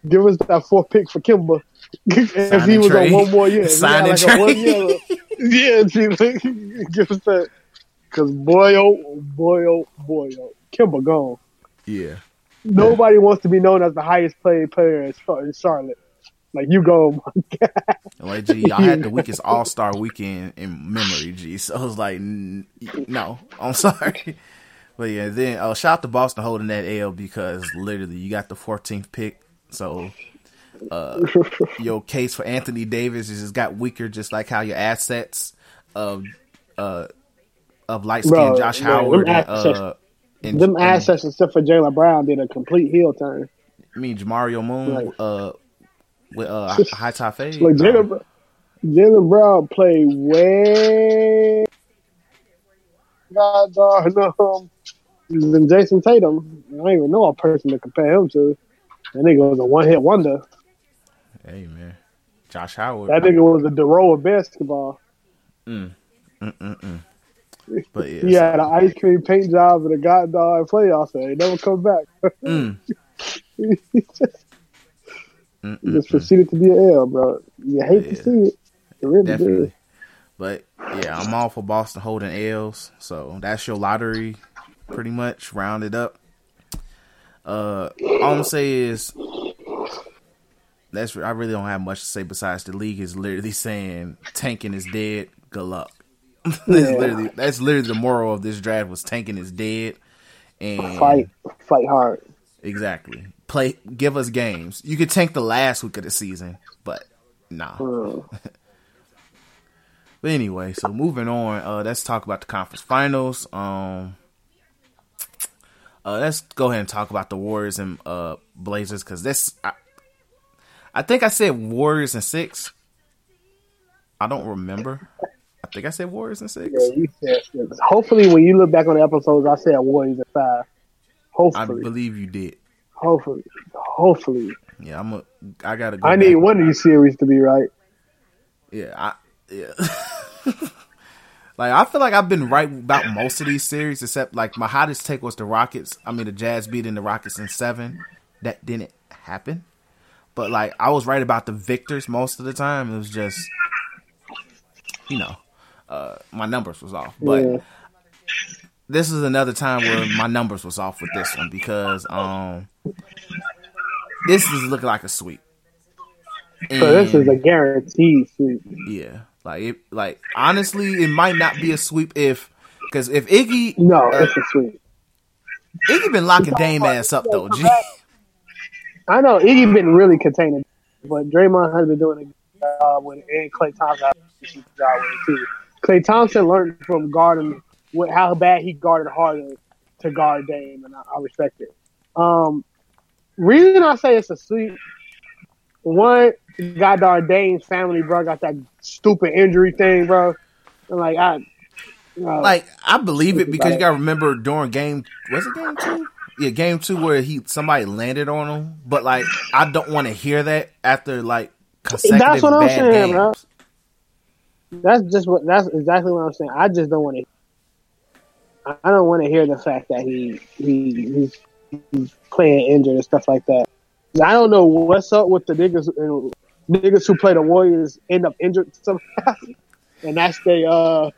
give us that fourth pick for Kemba if he was trade. on one more year. Sign and like, trade. year, yeah, gee, like, give us that because boy oh boy oh boy oh Kemba gone. Yeah. Nobody wants to be known as the highest paid player in Charlotte. Like you go, Like, G, y'all had the weakest All Star weekend in memory, G. So I was like, n- no, I'm sorry. But yeah, then uh, shout out to Boston holding that L because literally you got the 14th pick. So uh, your case for Anthony Davis has just got weaker, just like how your assets of uh, of light skinned Josh Howard them and, assets- uh, and, them and- assets except for Jaylen Brown did a complete heel turn. I mean, Jamario Moon Right. uh, with uh, high top fade. Like Jaylen, Jaylen Brown played way God darn um, than Jayson Tatum. I don't even know a person to compare him to. That nigga was a one hit wonder. Hey man, Josh Howard. That nigga was a Dero of basketball. but yeah, He had an ice cream paint job and a god dog playoff and he never come back. Mm. he just, he just proceeded to be an L, bro. You hate Yeah. to see it. It really definitely. did. But yeah, I'm all for Boston holding L's. So that's your lottery, pretty much rounded up. Uh, all I'm say is that's I really don't have much to say besides the league is literally saying tanking is dead. Good luck. that's Yeah. literally that's literally the moral of this draft was tanking is dead. And Fight, fight hard. exactly play give us games. You could tank the last week of the season, but nah. Uh, But anyway, so moving on, uh, let's talk about the conference finals. Um, uh, let's go ahead and talk about the Warriors and uh, Blazers because this, I, I think I said Warriors and six. I don't remember. I think I said Warriors and six. yeah, you said six. Hopefully, when you look back on the episodes, I said Warriors and five. Hopefully, I believe you did. hopefully, hopefully. Yeah, I'm. A, I gotta go. I need one of these series to be right. Yeah, I yeah. like I feel like I've been right about most of these series, except like my hottest take was the Rockets. I mean, the Jazz beating the Rockets in seven. That didn't happen, but like I was right about the victors most of the time. It was just, you know, uh, my numbers was off. But Yeah. this is another time where my numbers was off with this one because um, this is looking like a sweep. So this is a guaranteed sweep. yeah, like it, like honestly, it might not be a sweep if because if Iggy No, uh, it's a sweep. Iggy been locking Dame ass up though. G. I know Iggy been really containing, but Draymond has been doing a good job with it, and Klay Thompson has been a good job with it too. Klay Thompson learned from guarding what, how bad he guarded Harden to guard Dame, and I, I respect it. Um, reason I say it's a sweep, one, goddamn Dame's family, bro, got that stupid injury thing, bro. And like I, uh, Like I believe it because you gotta remember during game was it game two? Yeah, game two where he somebody landed on him. But like I don't want to hear that after like consecutive That's what I'm saying, games. bro. That's just what. That's exactly what I'm saying. I just don't want to. I don't want to hear the fact that he he he's, he's playing injured and stuff like that. I don't know what's up with the niggas niggas who play the Warriors end up injured somehow, and that's they uh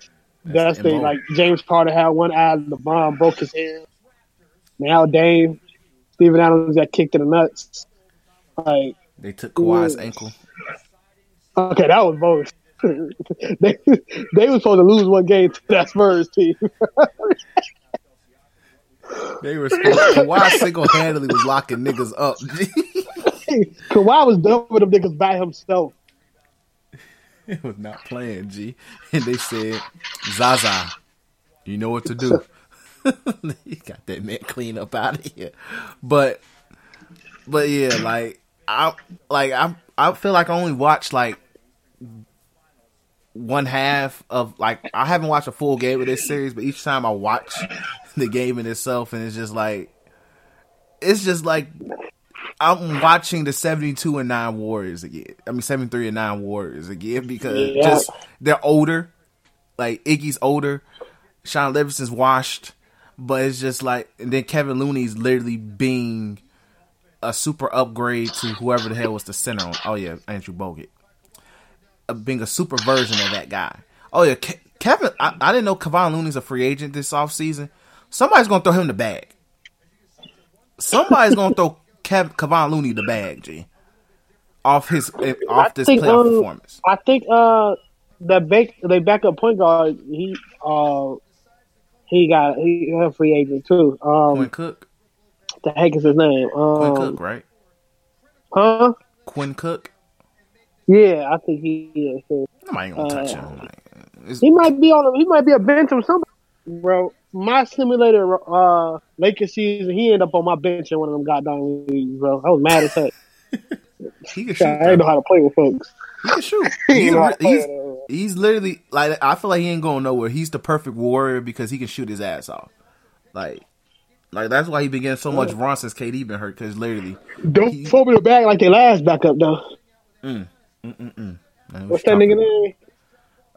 that's That's they like James Carter had one eye, LeBron broke his hand. Now Dame, Steven Adams got kicked in the nuts. Like They took Kawhi's Yeah. ankle. Okay, that was both. they they were supposed to lose one game to that Spurs team. They were supposed to, Kawhi single handedly was locking niggas up. Kawhi was done with them niggas by himself. It was not playing, G. And they said, Zaza, you know what to do. you got that man clean up out of here. But but yeah, like I like I I feel like I only watched like one half of like I haven't watched a full game of this series, but each time I watch the game in itself and it's just like it's just like I'm watching the 72 and 9 Warriors again. I mean 73 and 9 Warriors again because Yeah. just they're older. Like Iggy's older, Shaun Livingston's washed, but it's just like and then Kevin Looney's literally being a super upgrade to whoever the hell was the center on. Oh yeah, Andrew Bogut. Uh, being a super version of that guy. Oh yeah, Ke- Kevin. I, I didn't know Kevin Looney's a free agent this offseason. Somebody's gonna throw him the bag. Somebody's gonna throw Kev, Kevon Looney the bag, G. Off his eh, off this think, playoff um, performance. I think uh that back the backup point guard he uh he got he got a free agent too. Um, Quinn Cook, the heck is his name? Quinn Um, Cook, right? huh? Quinn Cook. Yeah, I think he is. too. Nobody gonna touch Uh, him. Like, He might be on. A, he might be a bench or something, bro. My simulator uh Lakers season, he ended up on my bench in one of them goddamn leagues, bro. I was mad as heck. he can shoot. I didn't know how to play with folks. He can shoot. He's, didn't know how re- to play he's, he's literally like I feel like he ain't going nowhere. He's the perfect warrior because he can shoot his ass off. Like, like that's why he been getting so much run since KD been hurt. Because literally, Don't he- throw me the bag like they last backup though. man, What's that nigga name?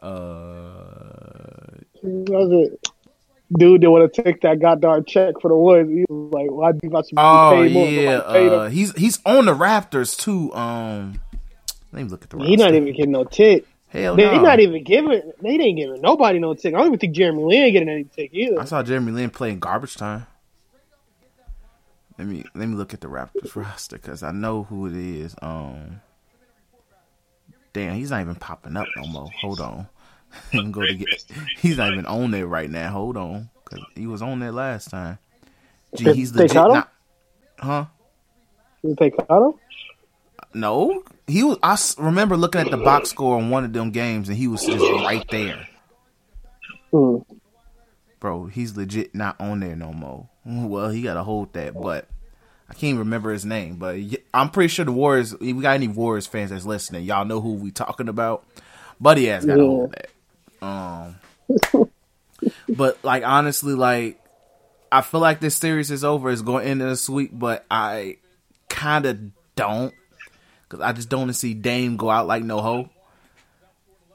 Uh, What was it? Dude that want to take that goddamn check for the Woods. He was like, "Why do you to be oh paid more?" yeah, paid him. uh, he's he's on the Raptors too. Um, let me look at the. He not even getting no tick. Hell They no. not even giving. They didn't giving nobody no tick. I don't even think Jeremy Lin getting any tick either. I saw Jeremy Lin playing garbage time. Let me let me look at the Raptors roster because I know who it is. Um, damn, he's not even popping up no more. Hold on, go to get. He's not even on there right now. Hold on, because he was on there last time. Gee, They- he's they legit cut him? Huh? You take Cotto? No, he was. I remember looking at the box score on one of them games, and he was just right there. Hmm. bro, he's legit not on there no more. Well, he got to hold that, but I can't even remember his name. But I'm pretty sure the Warriors. We got any Warriors fans that's listening? Y'all know who we talking about. Buddy has got to Yeah. hold that. Um, but like honestly, like I feel like this series is over. It's going to end in a sweep, but I kind of don't because I just don't want to see Dame go out like no hoe.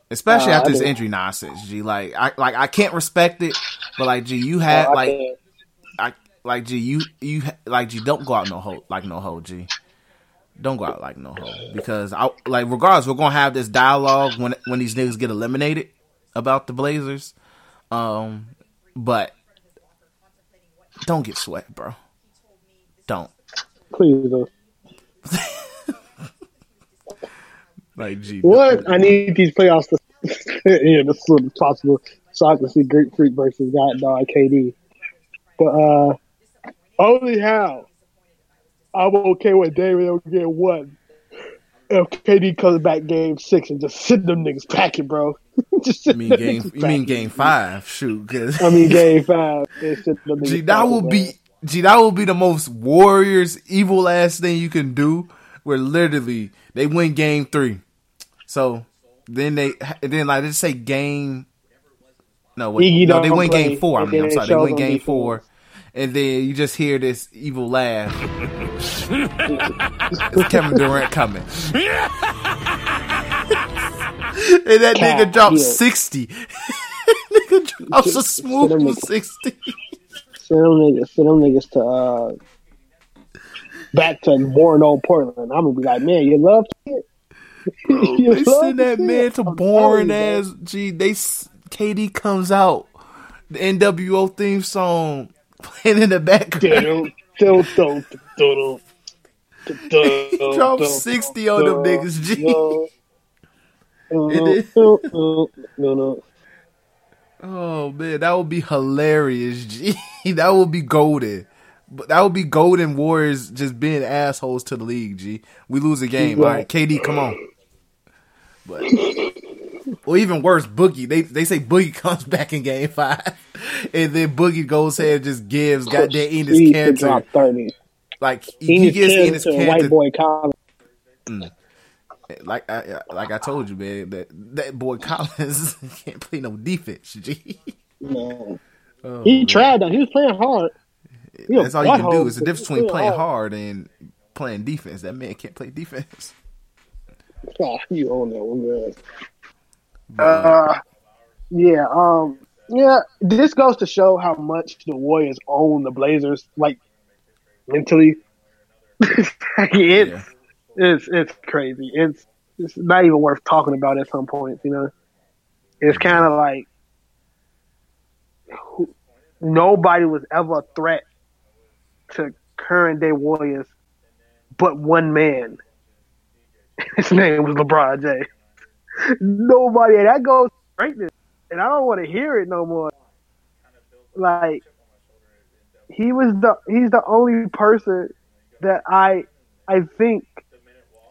Especially after this injury nonsense, G. Like I like I can't respect it, but like G, you had I like can't. I like G, you you like G, don't go out no hoe like no hoe, G. Don't go out like no hoe because I like regardless, we're gonna have this dialogue when when these niggas get eliminated about the Blazers. Um, but don't get sweat, bro. Don't Please, like G. What? I need these playoffs to end as soon as possible so I can see Greek Freak versus God Dog KD. But uh only how I'm okay with David will get one. If KD comes back game six and just send them niggas packing, bro. Just You mean game? niggas You mean game five? Shoot, cause I mean game five. They send them Gee, that will be gee, that will be the most Warriors evil ass thing you can do. Where literally they win game three, so then they then like let's say game. No, wait, no, they win play, game four. I mean, then I'm it sorry, they win game four, and then you just hear this evil laugh. it's Kevin Durant coming, and that Cat, nigga dropped yeah. sixty. nigga drops a smooth Send niggas. sixty. Send them niggas, send them niggas to uh back to born old Portland. I'm gonna be like, man, you love it. You They love send that man to boring telling you, they KD comes out, the NWO theme song playing in the background. He dropped 60 on them niggas, G. dun, It is. Mm-hmm. dun. Oh man, that would be hilarious. G, that would be golden. But that would be golden Warriors just being assholes to the league. G, we lose a game. All right, KD, come on. But or even worse, Boogie. They they say Boogie comes back in Game Five, and then Boogie goes ahead and just gives oh, goddamn Enes Kanter like he, he gives Enes Kanter, white boy college. Mm. Like I like I told you, man. That that boy Collins can't play no defense. G. Man. Oh, He man. tried though. He was playing hard. He That's all you can do. It's the difference between playing hard. hard and playing defense. That man can't play defense. Oh, you own that one, man. Uh, yeah, um, yeah. This goes to show how much the Warriors own the Blazers, like mentally. Yeah. It's it's crazy. It's it's not even worth talking about at some points. You know, it's mm-hmm. kind of like who- nobody was ever a threat to current day Warriors, but one man. His name was LeBron James. Nobody, and that goes greatness, and I don't want to hear it no more. Like he was the he's the only person that I I think.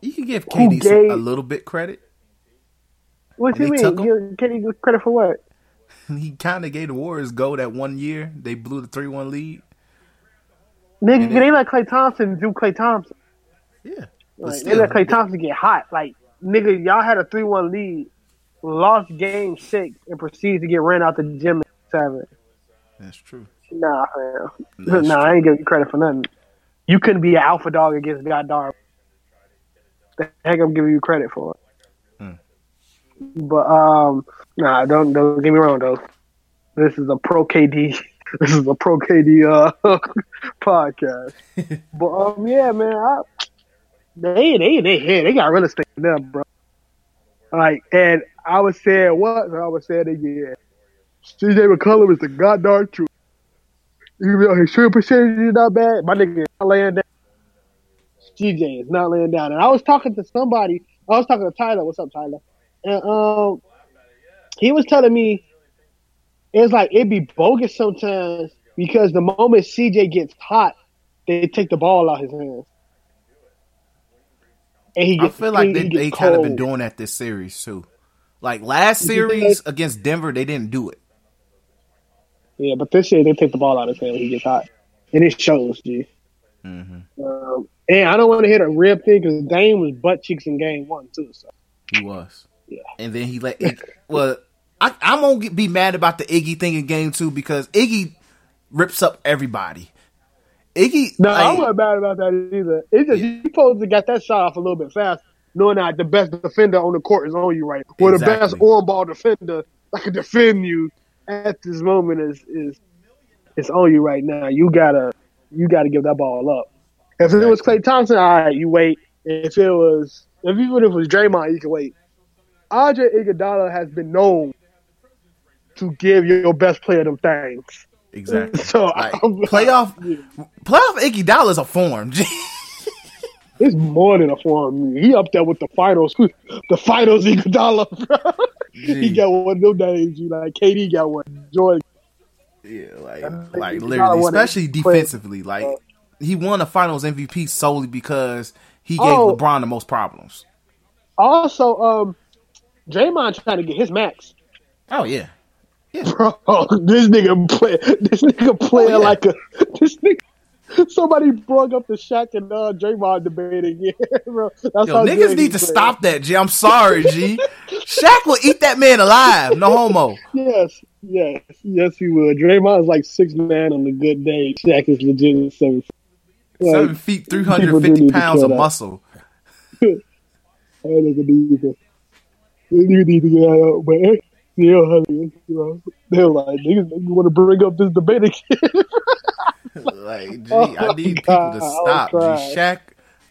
You can give KD some, a little bit credit. What do you mean? took him? You, can credit for what? He kind of gave the Warriors go that one year. They blew the three one lead. Nigga, And they let Klay Thompson do Klay Thompson. Yeah, Like, they let Klay Thompson get hot. Like, nigga, y'all had a 3 1 lead, lost game six, and proceeded to get ran out the gym at seven. that's true. Nah, man. That's nah, I ain't giving you credit for nothing. You couldn't be an alpha dog against God Dar. The heck I'm giving you credit for. Hmm. But um, nah, don't don't get me wrong though. This is a pro KD. This is a pro KD uh podcast. but um, yeah, man, I, they they they yeah, they got real estate there, bro. Like, and I was saying what? I was saying again. CJ McCollum is the goddamn truth. Even though his shooting percentage is not bad, my nigga is laying down. CJ is not laying down. And I was talking to somebody. I was talking to Tyler. What's up, Tyler? And um, he was telling me it's like it'd be bogus sometimes because the moment CJ gets hot, they take the ball out his hands. And he I feel like he- they, he they kind of been doing that this series too. Like last series against Denver, they didn't do it. Yeah, but this year they take the ball out of his hand when he gets hot, and it shows, G. Mm-hmm. Um, and I don't want to hit a rib thing because Dame was butt cheeks in game one too. So He was. Yeah. And then he let Iggy, well, I, I'm gonna get- be mad about the Iggy thing in game two because Iggy rips up everybody. Iggy, no, like, I'm not mad about that either. It's just you supposed to get that shot off a little bit fast, knowing that the best defender on the court is on you right, or the best Exactly. on ball defender that can defend you at this moment is is is on you right now. You gotta you gotta give that ball up. If it was Klay Thompson, all right, you wait. If it was if even if it was Draymond, you can wait. Andre Iguodala has been known to give your best player them things. exactly. So Like, I'm- playoff, playoff Iggy Dollar is a form. It's more than a form. He up there with the finals, the finals Iguodala, bro. he got one of them days. You like KD got one. Jordan. Yeah, like, think like literally, especially defensively. Like uh, he won a Finals MVP solely because he gave Oh. LeBron the most problems. Also, um, Draymond trying to get his max. Oh yeah, Bro, this nigga play. This nigga playing Oh, yeah. like a. This nigga. Somebody brought up the Shaq and uh, Draymond debate again, bro. That's yo, niggas need to playing. stop that. G, I'm sorry, G. Shaq will eat that man alive. No homo. Yes, yes, yes, he would. Draymond is like six man on a good day. Shaq is legit seven. Like, Seven feet, three hundred do fifty pounds of out. muscle. That nigga need to, you need to get out, man. Yeah, honey, you know, they're like, niggas, you want to bring up this debate again? Like, G, Oh, I need God, people to stop. G. Shaq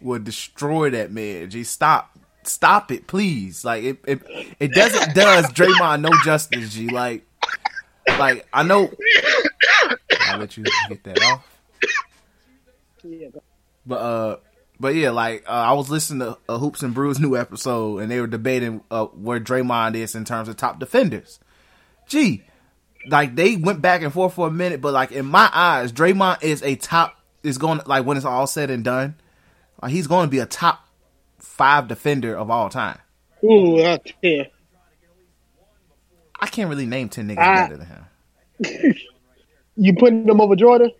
would destroy that man. G, stop, stop it, please. Like, it, it, it doesn't does Draymond no justice. G, like, like I know. I'll let you get that off. Yeah, But uh, but yeah, like uh, I was listening to uh, Hoops and Brews new episode, and they were debating uh, where Draymond is in terms of top defenders. Gee, like they went back and forth for a minute, but like in my eyes, Draymond is a top. Is going like when it's all said and done, like he's going to be a top five defender of all time. Ooh, I tell I can't really name ten niggas Ah. better than him. you putting them over Jordan?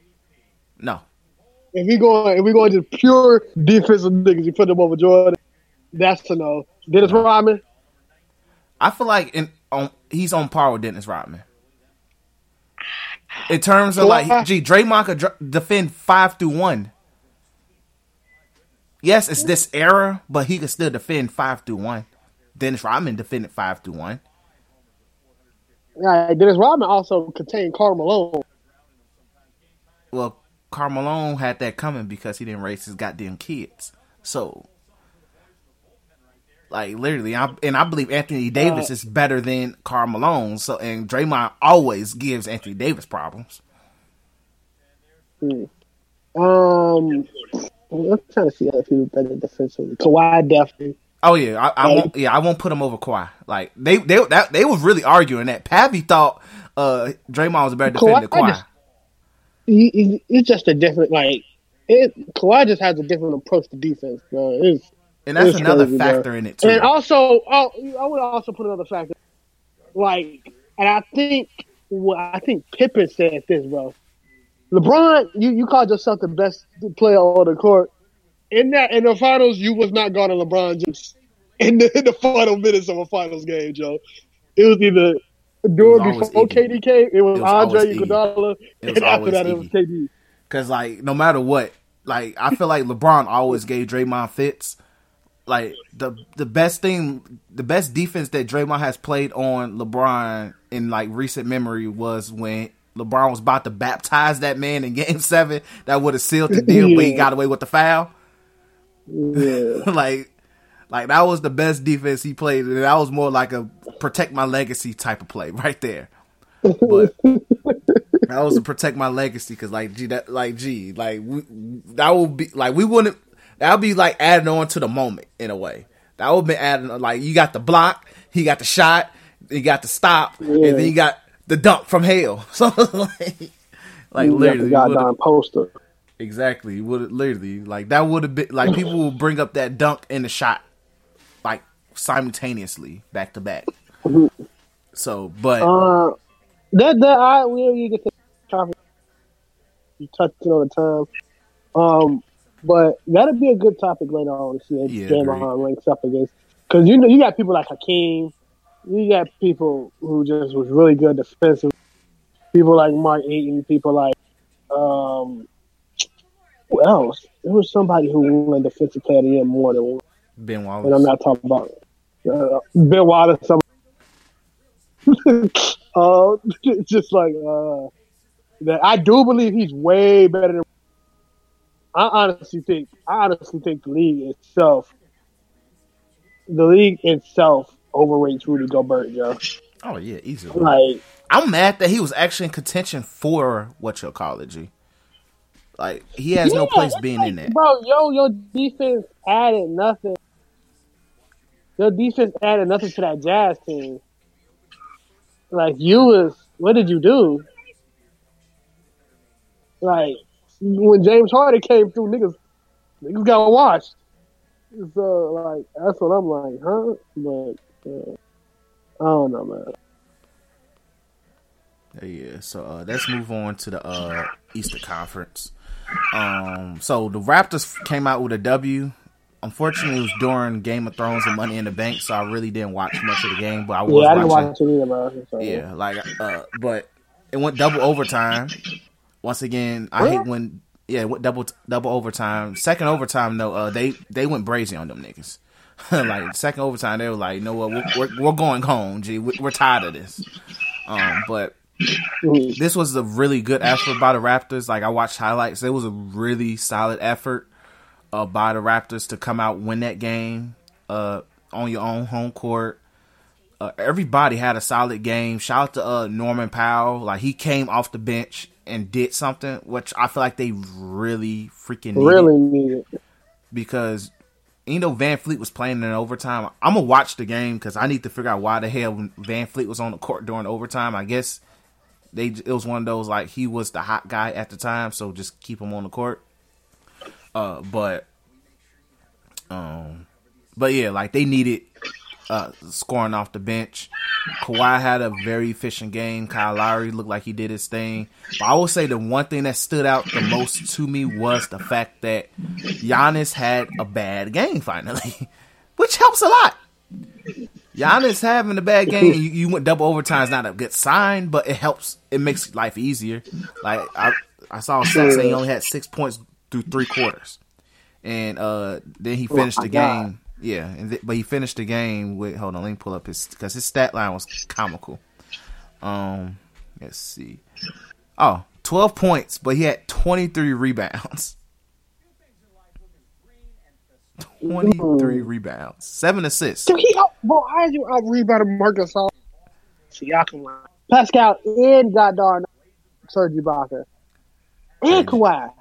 If we going, if we going to pure defensive niggas, you put them over Jordan. That's a no. Dennis Rodman. I feel like in on he's on par with Dennis Rodman. In terms of So I- like, gee, Draymond could dr- defend five through one. Yes, it's this era, but he can still defend five through one. Dennis Rodman defended five through one. Yeah, Dennis Rodman also contained Karl Malone. Well, Karl Malone had that coming because he didn't raise his goddamn kids. So, like literally, I, and I believe Anthony Davis is better than Karl Malone. So, and Draymond always gives Anthony Davis problems. Um, I'm trying to see other people better defensively. Kawhi definitely. Oh yeah, I, I won't. Yeah, I won't put him over Kawhi. Like they they that, they was really arguing that. Pappy thought uh Draymond was a better defender than Kawhi Kawhi. just- He, he, it's just a different like. It, Kawhi just has a different approach to defense, bro. It's, and that's it's another crazy, bro. factor in it too. And also, oh, I would also put another factor, like, and I think, well, I think Pippen said this, bro. LeBron, you, you called yourself the best player on the court. In that, in the finals, you was not guarding LeBron James in the, in the final minutes of a finals game, Joe. It was either always before Iggy. KD it was, It was Andre Iggy. Iguodala, and after that, it was Iggy. KD. Cause like no matter what, like I feel like LeBron always gave Draymond fits. Like the the best thing, the best defense that Draymond has played on LeBron in like recent memory was when LeBron was about to baptize that man in Game Seven. That would have sealed the deal, but he got away with the foul. Yeah. like, like that was the best defense he played. And that was more like a protect my legacy type of play right there. But that was to protect my legacy because, like, gee, that, like, gee, like, we, that would be like we wouldn't. That would be like adding on to the moment in a way. That would be adding like you got the block, he got the shot, he got the stop, and then you got the dunk from hell. So like, like You got literally, would've- goddamn poster. Exactly. Would literally like that would have been like people will bring up that dunk and the shot like simultaneously back to back. So, but Uh, that that I will you get the topic. You touched it on the time. Um, but that'd be a good topic later on to see if Yeah, links up against because you know you got people like Hakeem, you got people who just was really good defensive. People like Mark Eaton, people like um, who else? There was somebody who won defensive player of the year more than one. Ben And I'm not talking about uh, Bill Wallace. Some, uh, just like uh, that. I do believe he's way better than. I honestly think. I honestly think the league itself, the league itself, overrates Rudy Gobert, Joe. Oh yeah, easily. Like, I'm mad that he was actually in contention for what you your college. Like he has no place being like, in that. bro. Yo, your defense added nothing. Your defense added nothing to that Jazz team. Like you was, what did you do? Like when James Harden came through, niggas, niggas got washed. So like that's what I'm like, huh? But uh, I don't know, man. Yeah, so uh, let's move on to the uh, Easter Conference. Um, so the Raptors came out with a W. Unfortunately, it was during Game of Thrones and Money in the Bank, so I really didn't watch much of the game. But I was Yeah, I didn't watching. watch it either, bro. So, Yeah, like uh, but it went double overtime. Once again, I hate when yeah, it went double double overtime. Second overtime though, uh, they they went brazy on them niggas. like second overtime, they were like, "No, what, we're, we're we're going home. G, we- we're tired of this." Um, but Mhm. this was a really good effort by the Raptors. Like I watched highlights, it was a really solid effort uh, by the Raptors to come out win that game uh, on your own home court. Uh, everybody had a solid game. Shout out to uh, Norman Powell. Like he came off the bench and did something, which I feel like they really freaking needed really needed. because you know VanVleet was playing in overtime. I'm gonna watch the game because I need to figure out why the hell VanVleet was on the court during overtime. I guess they it was one of those like he was the hot guy at the time, so just keep him on the court. Uh, but um, but yeah, like they needed uh scoring off the bench. Kawhi had a very efficient game. Kyle Lowry looked like he did his thing. But I will say the one thing that stood out the most to me was the fact that Giannis had a bad game finally, which helps a lot. Giannis having a bad game, you, you went double overtime is not a good sign, but it helps. It makes life easier. Like I, I saw a stat saying he only had six points through three quarters, and uh, then he Oh finished my the God. game. Yeah, and th- but he finished the game with. Hold on, let me pull up his because his stat line was comical. Um, let's see. Oh, 12 points, but he had 23 rebounds. 23 rebounds, seven assists. Dude, he bro, how is you out rebounding Marcus? Siakam. Pascal and goddamn Serge Ibaka. And Kawhi.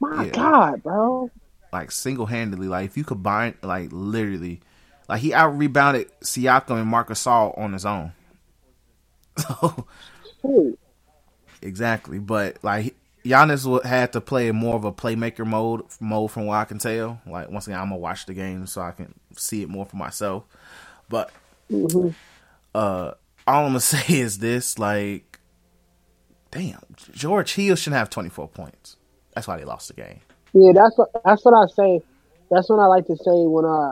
My Yeah. God, bro. like single handedly. Like if you combine, like literally, like he out rebounded Siakam and Marcus Gasol on his own. So exactly, but like Giannis would had to play more of a playmaker mode mode from what I can tell. Like once again, I'm gonna watch the game so I can see it more for myself. But Mm-hmm. uh, all I'm gonna say is this: like, damn, George Hill shouldn't have 24 points. That's why they lost the game. Yeah, that's what that's what I say. That's what I like to say when I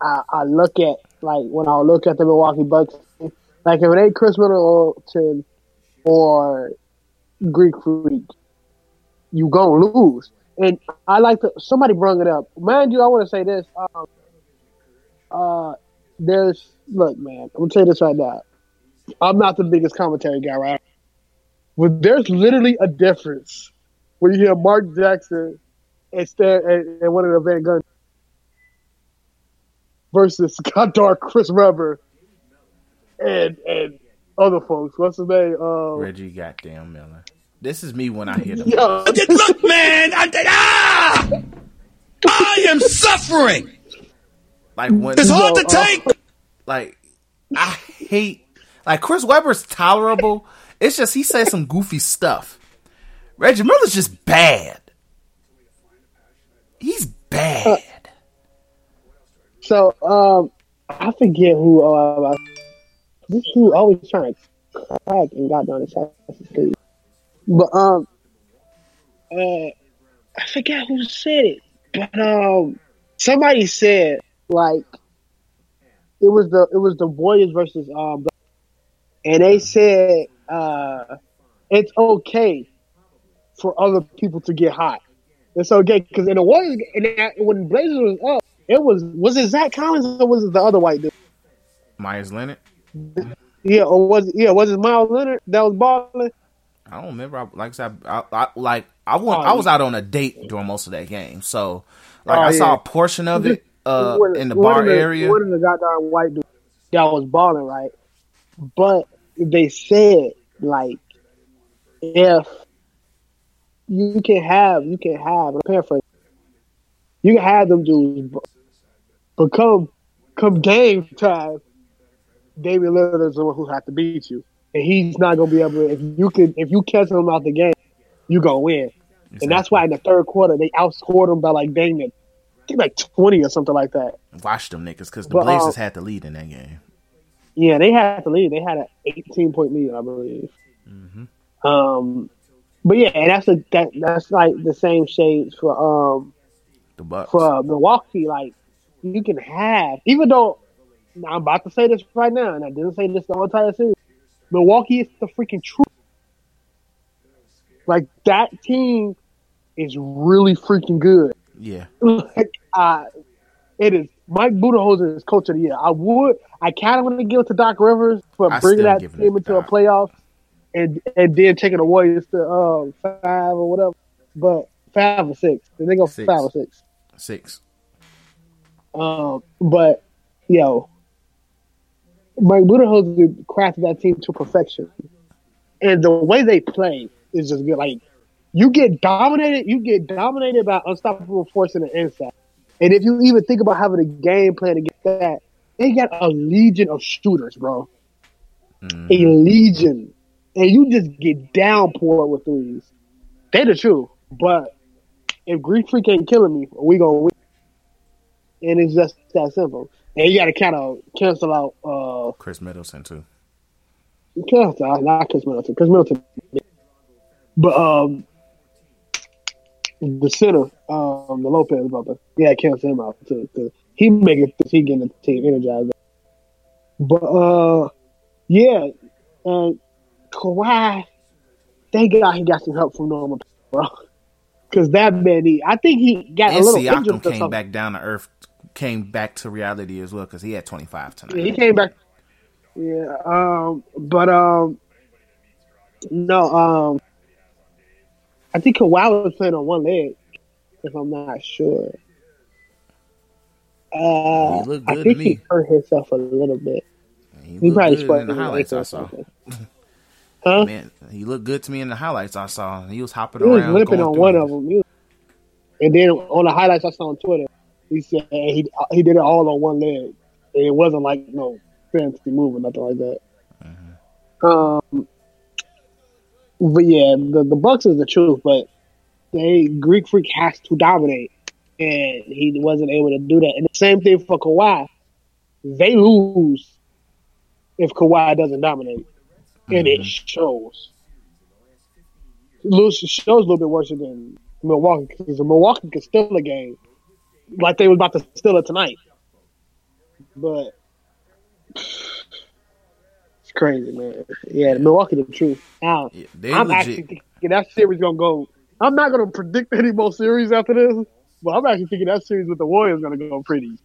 I, I look at like when I look at the Milwaukee Bucks. Like if it ain't Khris Middleton or Greek Freak, you gonna lose. And I like to somebody brought it up. Mind you, I want to say this. Um, uh, there's look, man. I'm gonna tell you this right now. I'm not the biggest commentary guy, right? But there's literally a difference when you hear Mark Jackson and Stan and, and one of the Van Gunn versus Goddard, Chris Webber, and and other folks. What's his name? Um, Reggie, goddamn Miller. This is me when I hear them. yo, Look, man, I, ah! I am suffering. Like when It's hard to Yo, uh, take. like I hate like Chris Webber's tolerable. It's just he says some goofy stuff. Reggie Miller's just bad. He's bad. So um, I forget who. Uh, this always trying to crack and got down Assassin's Creed. But um, uh, I forget who said it. But um, somebody said like it was the it was the Warriors versus um, and they said uh, it's okay for other people to get hot. It's okay because in the Warriors, in that, when Blazers was up, it was was it Zach Collins or was it the other white dude? Meyers Leonard. Yeah, or was it, yeah was it Miles Leonard that was balling? I don't remember. I, like I said, I, I like I went. Oh, I was out on a date during most of that game, so like Oh, I saw a portion of it uh, in the bar the, area. One of the goddamn white dudes that was balling, right? But they said like if you can have you can have I'm paraphrasing, you can have them dudes but become come game time. David Lillard is the one who has to beat you, and he's not gonna be able. to If you can, if you catch him out the game, you gonna win. And that's why in the third quarter they outscored them by like dang it, think like twenty or something like that. Watch them niggas because the But, Blazers had the lead in that game. Yeah, they had to lead. They had an 18 point lead, I believe. Um, but yeah, and that's a, that that's like the same shades for um The Bucks. for Milwaukee. Like you can have, even though I'm about to say this right now, and I didn't say this the whole entire series. Milwaukee is the freaking truth. Like that team is really freaking good. yeah, like uh it is Mike Budenholzer is coach of the year. I would I kind of want to give it to Doc Rivers for I bringing that team to into a playoff and and then taking the Warriors to um five or whatever. But five or six. They go Six. five or six. six. Um, but yo, Mike Budenholzer crafted that team to perfection, and the way they play is just good. Like you get dominated, you get dominated by unstoppable force in the inside, and if you even think about having a game plan to get that, they got a legion of shooters, bro. Mhm. A legion, and you just get downpoured with threes. They the truth, but if Greek Freak ain't killing me, we gonna win and it's just that simple. And you got to kind of cancel out, uh, Khris Middleton too. cancel out, not Khris Middleton, Khris Middleton, but um, the center, um, the Lopez brother, yeah, cancel him out too. 'cause he make it, he getting the team energized. But uh, yeah, and Kawhi, thank God he got some help from Norman, bro. Because that man, he, I think he got And a little injured Siakam or came back down to earth, came back to reality as well because he had 25 tonight. Yeah, he came back. Yeah, um, but um, no, um, I think Kawhi was playing on one leg, if I'm not sure. Uh, He looked I think to he hurt himself a little bit. He, He probably sprained in the highlights I saw. Huh? Man, he looked good to me in the highlights I saw. He was hopping He was around. limping on one them. of them. And then on the highlights I saw on Twitter, he said he he did it all on one leg. And it wasn't like no fancy move or nothing like that. Um, but yeah, the the Bucks is the truth, but they Greek Freak has to dominate, and he wasn't able to do that. And the same thing for Kawhi, they lose if Kawhi doesn't dominate, and it mm-hmm. shows. Lose shows a little bit worse than Milwaukee because the Milwaukee could steal a game like they was about to steal it tonight, but. It's crazy, man. Yeah, Milwaukee the truth. Now, Yeah, I'm legit. actually thinking that series gonna go. I'm not gonna predict any more series after this, but I'm actually thinking that series with the Warriors gonna go pretty.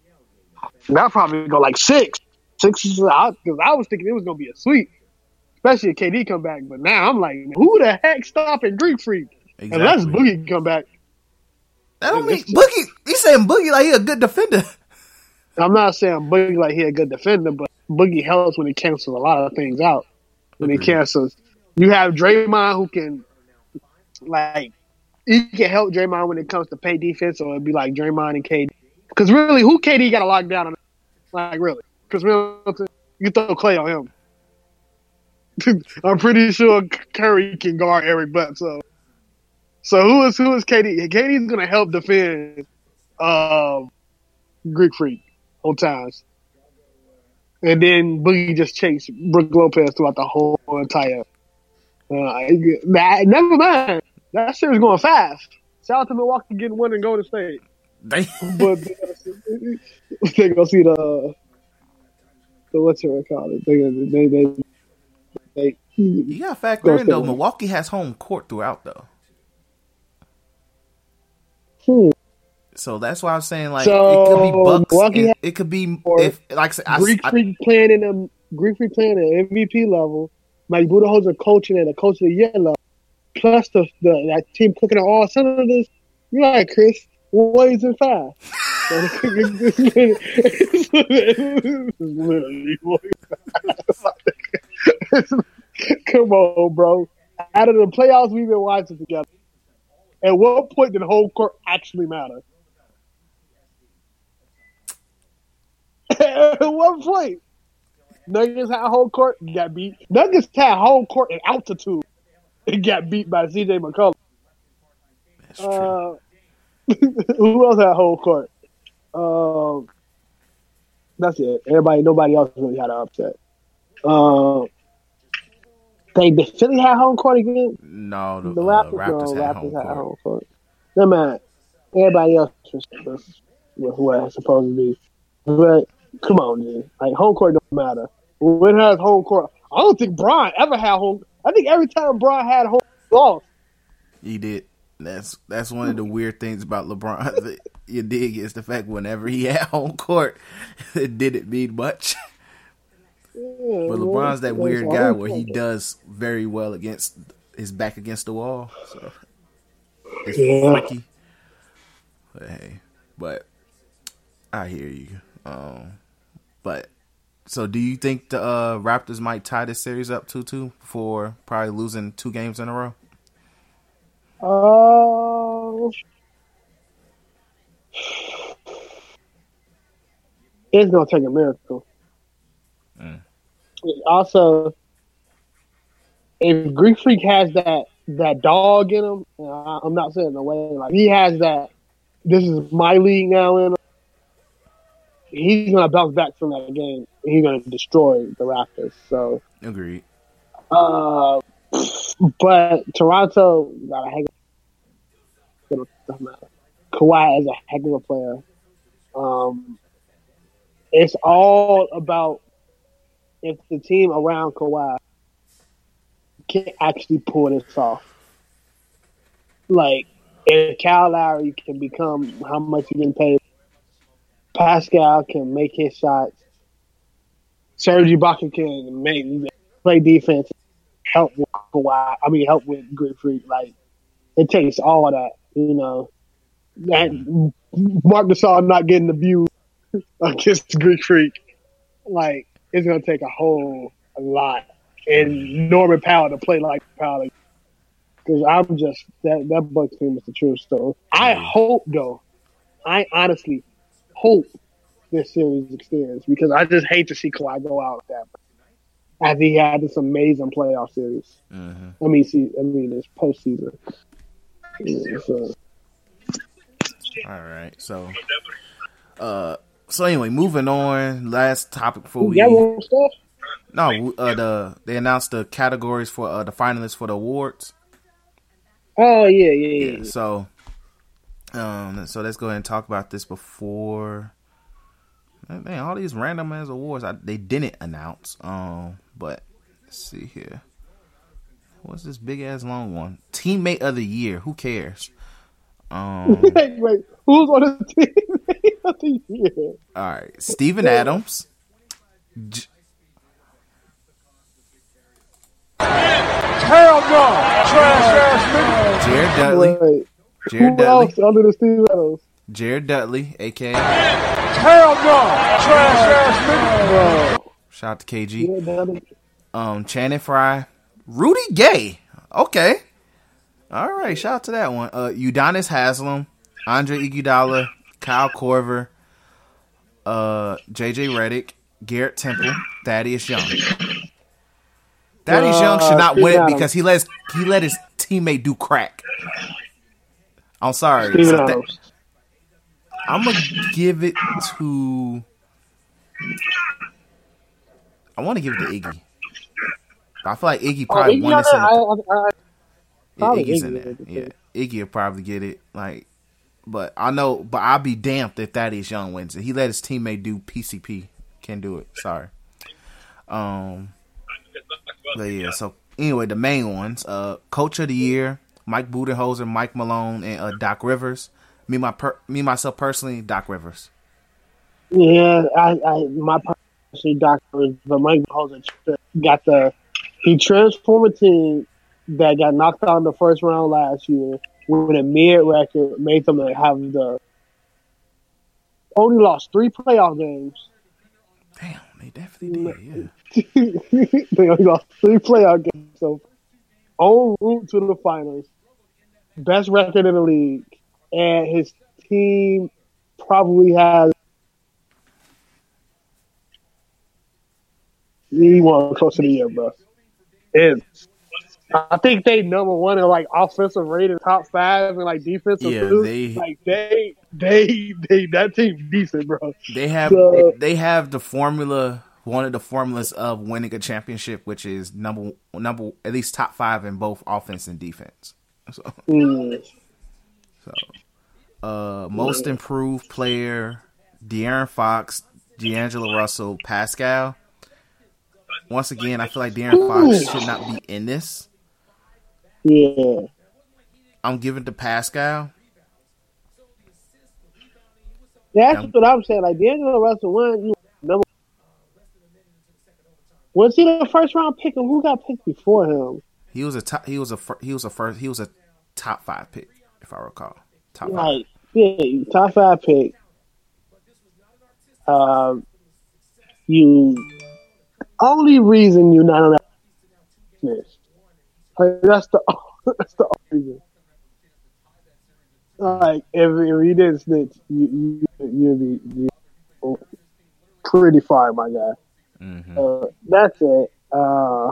That probably go like six, six because I was thinking it was gonna be a sweep, especially if KD come back. But now I'm like, who the heck stopping Greek Freak? Unless Exactly. Boogie come back. That don't mean Boogie. He's saying Boogie like he a good defender. I'm not saying Boogie like he a good defender, but Boogie helps when he cancels a lot of things out. When he cancels, you have Draymond who can, like, he can help Draymond when it comes to pay defense, or it'd be like Draymond and KD. Because really, who KD got to lock down? On, like, really? Because really, you throw Klay on him. I'm pretty sure Curry can guard Eric Bledsoe. So so who is who is KD? KD's gonna help defend um, Greek Freak on times. And then Boogie just chased Brook Lopez throughout the whole entire. Uh, never mind. That series going fast. Shout out to Milwaukee getting one and Golden State, They, but they gotta see, they gonna see the the what's it called? They they. You got to factor in though. Milwaukee has home court throughout though, Hmm. so that's why I'm saying like So, it could be Bucks. Milwaukee It, could be if like I Greek I, Freak playing in a Greek Freak playing at MVP level, Mike Budenholzer coaching at a coach of the year level, plus the, the that team cooking at all senators. You're right, Chris. Warriors in five. It's literally five. Come on, bro. Out of the playoffs we've been watching together, at what point did home court actually matter? At what point? Nuggets had home court, got beat. Nuggets had home court in altitude. It got beat by CJ McCollum. that's true. Uh, who else had home court? Um, that's it. Everybody, nobody else really had an upset. Um, they Philly had home court again. no, the, The uh, Raptors, Raptors, no, had Raptors home had court. home court. No man, everybody else was, was, was supposed to be. But come on, dude. Like home court don't matter. When has home court, I don't think Bron ever had home. I think every time Bron had home, lost. He did. That's that's one of the weird things about LeBron. that you dig is the fact whenever he had home court, it didn't mean much. Yeah, But. LeBron's that weird guy where he does very well against his back against the wall. So it's Yeah. freaky. But hey, but I hear you. Um, but so do you think the uh, Raptors might tie this series up two two for probably losing two games in a row? Uh, it's gonna take a miracle. Also, if Greek Freak has that that dog in him, I, I'm not saying the way like he has that. This is my league now, in him, he's gonna bounce back from that game. He's gonna destroy the Raptors. So. Agreed. Uh, but Toronto got a heck of matter. Kawhi is a heck of a player. Um, it's all about if the team around Kawhi can actually pull this off. Like if Kyle Lowry can become how much he can pay, Pascal can make his shots. Serge Ibaka can make play defense, help with Kawhi. I mean, help with Greek Freak. Like it takes all of that, you know. And Marc Gasol not getting the view against Greek Freak, like it's gonna take a whole a lot. And Norman Powell to play like Powell, because I'm just that that Bucks team is the truth. So I hope though, I honestly hope this series extends because I just hate to see Kawhi go out that. As he had this amazing playoff series. I mean, see, I mean, this postseason. Yeah, so. All right. So, uh, so anyway, moving on. Last topic before we You got more stuff? no, uh, the they announced the categories for uh, the finalists for the awards. Oh yeah, yeah, yeah. Yeah. So, um, so let's go ahead and talk about this before. Man, all these random ass awards I, they didn't announce. Um, but let's see here. What's this big ass long one? Teammate of the year. Who cares? Um, wait, wait, who's on the team of the year? all right, Steven Adams. J- Hell no! Trash ass Jared Dudley. Wait, Jared who Dudley. else under the Steve Adams? Jared Dudley, aka nigga! Hell no! Trash ass nigga! Bro, shout out to KG. um Channing Frye, Rudy Gay. Okay. All right, shout out to that one. Uh Udonis Haslam, Andre Iguodala, Kyle Korver, uh JJ Redick, Garrett Temple, Thaddeus Young. Thaddeus Young should not Uh, win it because he let his, he let his teammate do crack. I'm sorry. So Tha- Adams. I'm gonna give it to. I want to give it to Iggy. I feel like Iggy Oh, probably Iggy won this. In I- I- I- yeah, Iggy's Iggy in there. Yeah. Iggy will probably get it. Like, but I know, but I'll be damned if Thaddeus Young wins it. He let his teammate do PCP. Can't do it. Sorry. Um. But yeah. So anyway, the main ones: uh, Coach of the Year, Mike Budenholzer, Mike Malone, and uh, Doc Rivers. Me, my per- me myself personally, Doc Rivers. Yeah, I, I my personal doctor, but Mike Holzer got the he transformed a team that got knocked out in the first round last year with a mid record, made them have the only lost three playoff games. Damn, they definitely did. Yeah. they only lost three playoff games, so on route to the finals, best record in the league, and his team probably has. He won close to the year, bro. It's, I think they number one in like offensive rating, top five, and like defensive. Yeah, they- like they, they, they, that team decent, bro. They have So- they have the formula, one of the formulas of winning a championship, which is number number at least top five in both offense and defense. So, Mm. so uh, most improved player, De'Aaron Fox, D'Angelo Russell, Pascal. Once again, I feel like De'Aaron Fox should not be in this. Yeah. I'm giving to Pascal. That's Yeah. what I'm saying. Like D'Angelo Russell won. You number. Was he the first round pick, or who got picked before him? He was a top, he was a he was a first he was a top five pick if I recall. Top five. Yeah, top five pick. Um, you only reason you're not on that list. Like, that's the that's the only reason. Like if, if you didn't snitch, you you you'd be you pretty far, my guy. Mhm. Uh, that's it. Uh,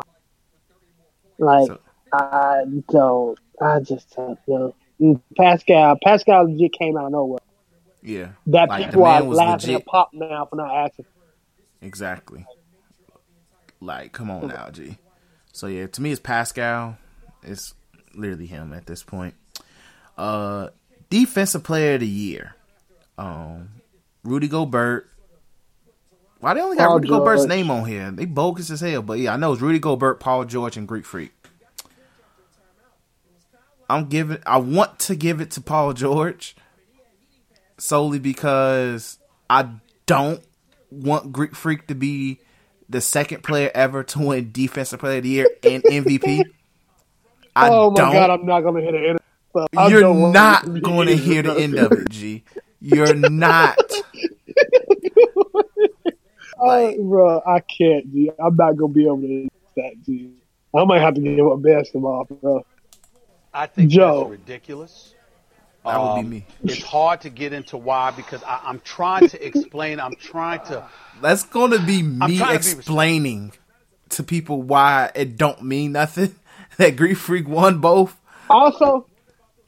like So- I don't. I just don't know. Mm, Pascal, Pascal legit came out of nowhere. Yeah, That Like, people are laughing legit. at Pop now for not asking. Exactly. Like, come on now, G. So yeah, to me, it's Pascal. It's literally him at this point. Uh, defensive player of the year. Um, Rudy Gobert. Why they only got Paul Rudy Gobert's name on here? They bogus as hell. But yeah, I know it's Rudy Gobert, Paul George, and Greek Freak. I'm giving. I want to give it to Paul George solely because I don't want Greek Freak to be the second player ever to win Defensive Player of the Year and MVP. I oh my don't. god, I'm not gonna hit it. You're not going to hear the end of it, G. You're not. like, bro, I can't, G. I'm not gonna be able to do that, G. I might have to give up basketball, bro. I think Joe. that's ridiculous. That um, would be um, me. It's hard to get into why because I, am trying to explain. I'm trying to. That's going to be me explaining to, to people why it don't mean nothing. that Greek Freak won both. Also,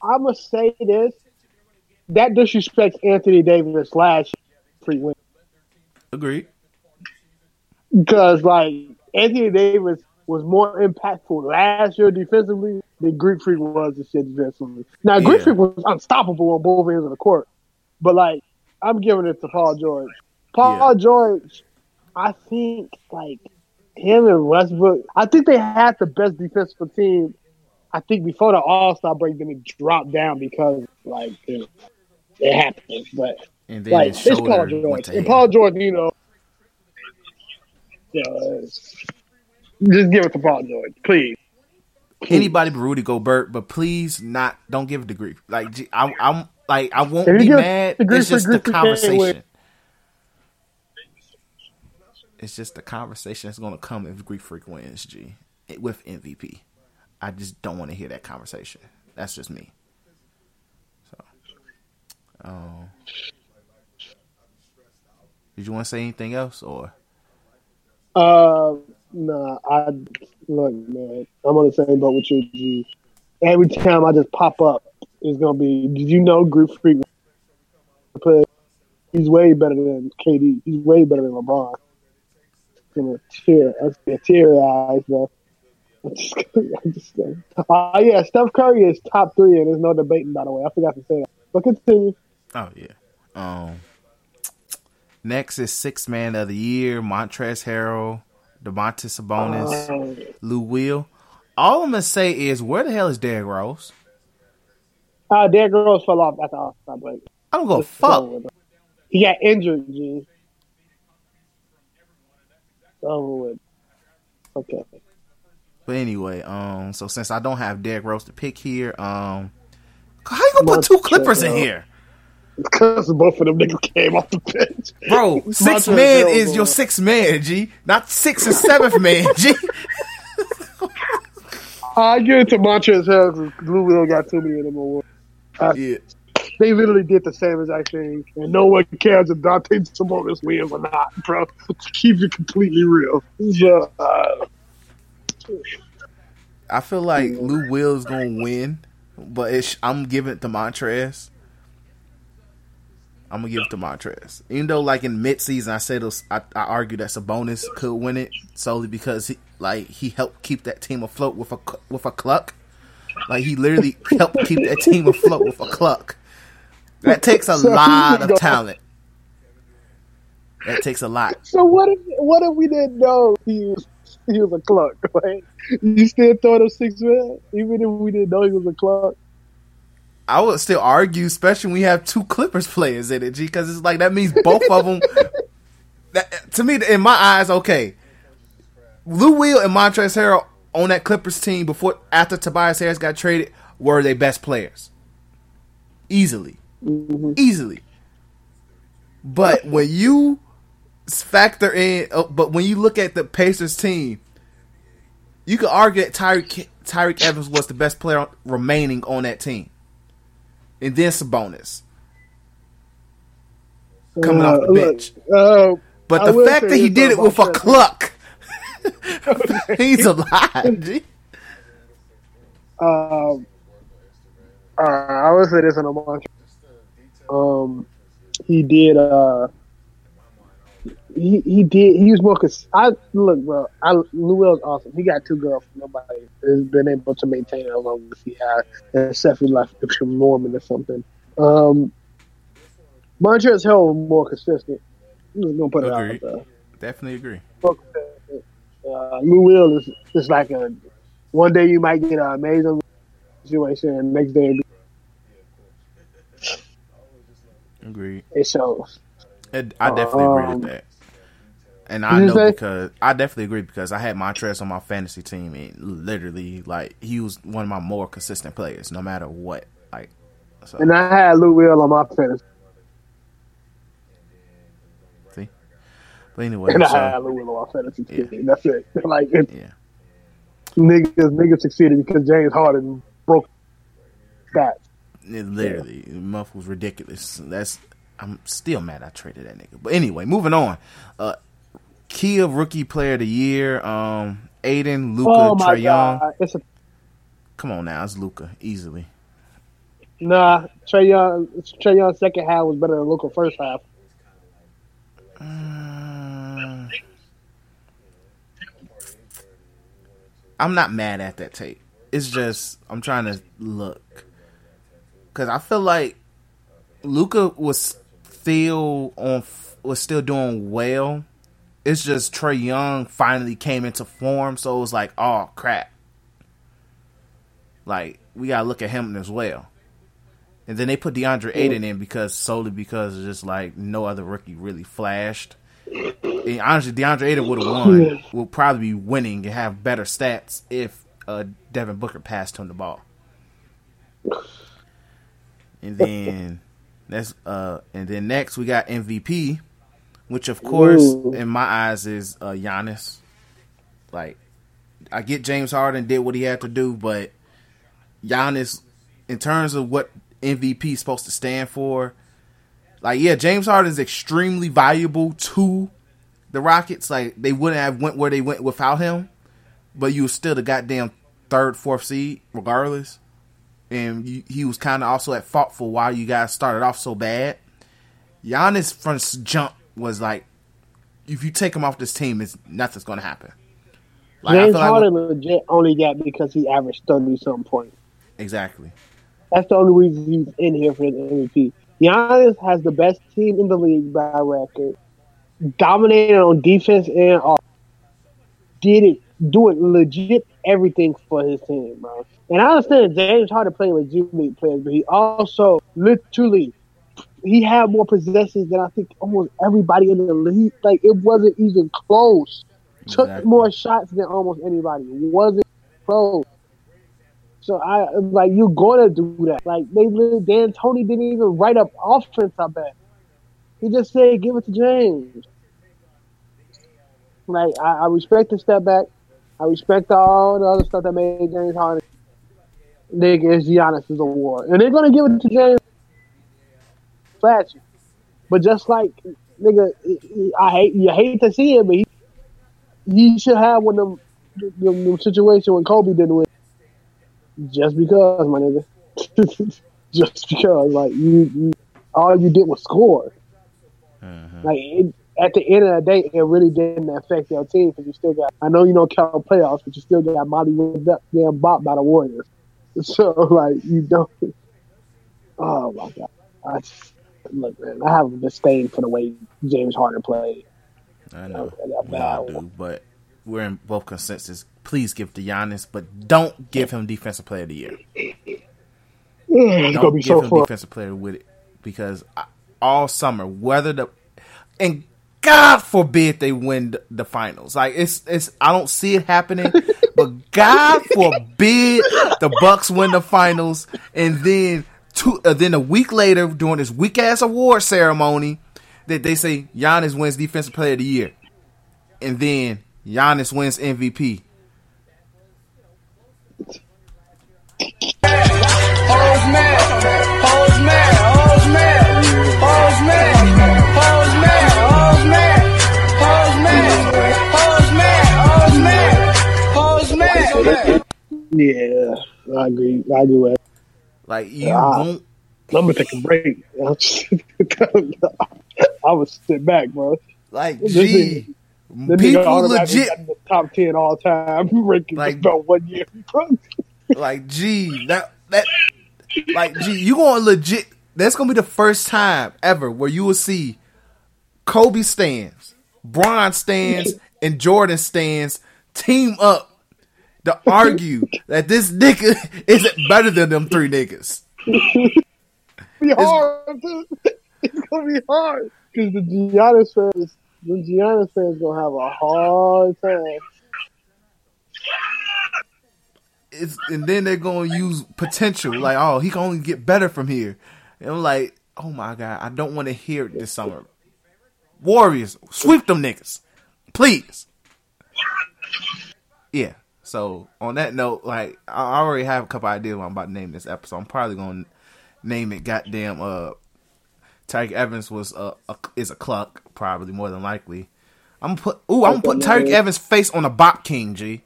I must say this: that disrespects Anthony Davis last free win. Agreed. Because like Anthony Davis was more impactful last year defensively than Greek Freak was this year defensively. Now yeah. Greek Freak was unstoppable on both ends of the court, but like I'm giving it to Paul George. Paul yeah. George, I think like him and Westbrook. I think they had the best defensive team. I think before the All Star break, then it dropped down because like it, it happened. But and then like it's Paul George and Paul George, you know. Just give it to Paul George, please. please. Anybody but Rudy Gobert, but please not don't give it to grief. Like I, am like I won't be mad. It's just the conversation. It's just the conversation that's going to come if Greek Freak wins, G, with MVP. I just don't want to hear that conversation. That's just me. So, um, did you want to say anything else, or? Uh, Nah, I look, man. I'm on the same boat with you, G. Every time I just pop up, it's gonna be. Did you know Greek Freak? He's way better than KD. He's way better than LeBron. Gonna tear. That's gonna tear eyes, bro. I'm just, I'm just uh, yeah, Steph Curry is top three, and there's no debating. By the way, I forgot to say that. But continue. Oh yeah. Um. Next is six man of the year, Montrezl Harrell. Domantas Sabonis, uh, Lou Will. All I'm gonna say is, where the hell is Derrick Rose? Uh, Derrick Rose fell off at the All Star break. I don't go fuck. He got injured, G. Over with. Okay. But anyway, um, so since I don't have Derrick Rose to pick here, um, how you gonna put two Clippers in here? Because both of them niggas came off the bench. Bro, six man is your six man, G. Not six and seventh man, G. I give it to Montrezl because Lou Will got too many of them awards. Uh, yeah. They literally did the same exact thing, and no one cares if Domantas Sabonis wins or not, bro. Keep it completely real. So, uh, I feel like Lou Will is gonna win, but I'm giving it to Montrez I'm gonna give it to Montrez. Even though, like in midseason, I said was, I, I argued that Sabonis could win it solely because he like he helped keep that team afloat with a with a cluck. Like he literally helped keep that team afloat with a cluck. That takes a so lot of talent. That takes a lot. So what if what if we didn't know he was he was a cluck? Right? You still throw him six man, even if we didn't know he was a cluck. I would still argue, especially when we have two Clippers players in it, G, because it's like that means both of them. That, to me, in my eyes, okay, Lou Will and Montrezl Harrell on that Clippers team before after Tobias Harris got traded were their best players, easily, mm-hmm. easily. But when you factor in, uh, but when you look at the Pacers team, you could argue that Tyreke Tyreke Evans was the best player remaining on that team and then Sabonis coming uh, off the bench. uh, but the fact that he did it with a cluck, he's alive. Um, uh, I would say this in a bunch. Um, he did. Uh, he he did. He was more. Cause I look, bro. I Lou Will's awesome. He got two girls. Nobody has been able to maintain it as long as he had, except for like from Norman or something. Um, Montrezl was more consistent. I'm just gonna put it out there. Definitely agree. Uh, Lou Will is just like a one day you might get an amazing situation, and next day Agreed. it shows. It, I definitely agree Um, with that. And I know say? because I definitely agree because I had Montrez on my fantasy team and literally like he was one of my more consistent players no matter what. Like so And I had Lou Will on my fantasy, see. But anyway, and I had Lou Will on my fantasy team. That's it. Like it, yeah. niggas, niggas succeeded because James Harden broke stats. It literally, the month was ridiculous. That's I'm still mad I traded that nigga. But anyway, moving on. Uh key of rookie player of the year, um Ayton, Luka, oh Trae Young. a Come on now, it's Luka, easily. nah. Trae Young, Trae Young's second half was better than Luka first half. Uh, I'm not mad at that tape. It's just I'm trying to look because I feel like Luka was still on was still doing well. It's just Trae Young finally came into form, so it was like, oh crap. Like we gotta look at him as well. And then they put DeAndre Ayton in because solely because just like no other rookie really flashed. And honestly, DeAndre Ayton would have won. Will probably be winning and have better stats if uh, Devin Booker passed him the ball. And then that's uh, and then next we got MVP, which of course Ooh. in my eyes is uh, Giannis. Like, I get James Harden did what he had to do, but Giannis, in terms of what MVP is supposed to stand for, like yeah, James Harden is extremely valuable to the Rockets. Like they wouldn't have went where they went without him, but you were still the goddamn third, fourth seed regardless. And you, he was kind of also at fault for why you guys started off so bad. Giannis from jump was like, if you take him off this team, it's nothing's gonna happen. Like, I James like- Harden legit only got because he averaged thirty something points. exactly. That's the only reason he's in here for the MVP. Giannis has the best team in the league by record. Dominated on defense and offense. Did it, do it legit everything for his team, bro. And I understand James Harden playing with G League players, but he also literally he had more possessions than I think almost everybody in the league. Like it wasn't even close. Took more shots than almost anybody. Wasn't close. So I like you're gonna do that. Like they D'Antoni didn't even write up offense. I bet he just said give it to James. Like I, I respect the step back. I respect all the other stuff that made James Harden. Nigga, it's Giannis' award, and they're gonna give it to James. Flashy, but just like nigga, I hate you hate to see it, but he he should have one of them, them, them situation when Kobe didn't win. Just because, my nigga. Just because, like you, you, all you did was score. Uh-huh. Like it, at the end of the day, it really didn't affect your team because you still got. I know you don't count playoffs, but you still got Molly with that damn bop by the Warriors. So like you don't. Oh my god! I just, look, man, I have a disdain for the way James Harden played. I know we all do, but we're in both consensus. Please give to Giannis, but don't give him Defensive Player of the Year. it's Don't be give so him fun. Defensive Player with it because I- all summer, whether the and God forbid they win the, finals. Like it's it's I don't see it happening, but God forbid the Bucks win the finals, and then two uh, then a week later during this weak ass award ceremony that they say Giannis wins Defensive Player of the Year, and then Giannis wins MVP. Hoes mad, hoes mad, hoes mad, Yeah, I agree. I agree with. Like you Ah. won't I'm gonna take a break. I would sit back, bro. like This gee. Nigga People legit got in the top ten all time ranking Like- about one year. like gee that that like gee you gonna legit that's gonna be the first time ever where you will see Kobe stands, Bron stands, and Jordan stands team up to argue that this nigga isn't better than them three niggas. be hard. It's gonna be hard because the Giannis fans, the Giannis fans, gonna have a hard time. It's, and then they're gonna use potential, like, oh, he can only get better from here. And I'm like, oh my god, I don't want to hear it this summer. Warriors, sweep them niggas, please. Yeah. So on that note, like I already have a couple ideas what I'm about to name this episode. I'm probably gonna name it goddamn uh Tyreke Evans was a, a is a cluck, probably more than likely. I'm gonna put ooh, I'm gonna put Tyreke Evans face on a bot king, G.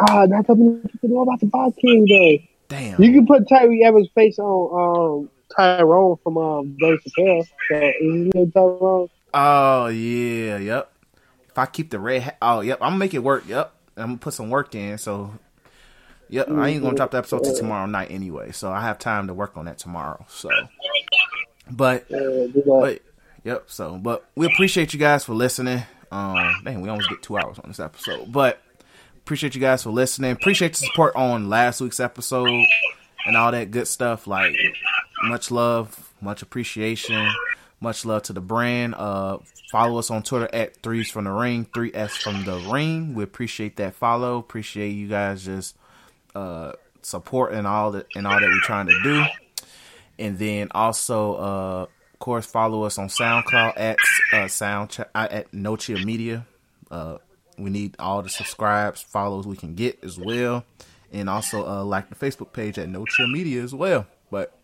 Ah, not something people know about the Bob King though. Damn. You can put Tyree Evans' face on um, Tyrone from um, Dave Chappelle. So, is Tyrone? Oh yeah, yep. If I keep the red, ha- oh yep, I'm gonna make it work. Yep, I'm gonna put some work in. So, yep, I ain't gonna drop the episode till tomorrow night anyway. So I have time to work on that tomorrow. So, but. But yep. So, but we appreciate you guys for listening. Um, dang, we almost get two hours on this episode, but appreciate you guys for listening. Appreciate the support on last week's episode and all that good stuff. Like, much love, much appreciation, much love to the brand. Uh, follow us on Twitter at threes from the ring, three S from the ring. We appreciate that follow. Appreciate you guys just uh supporting all that and all that we're trying to do. And then also, uh, of course, follow us on SoundCloud at uh, Sound uh, at No Chill Media. Uh, we need all the subscribes, follows we can get as well, and also uh, like the Facebook page at No Chill Media as well. But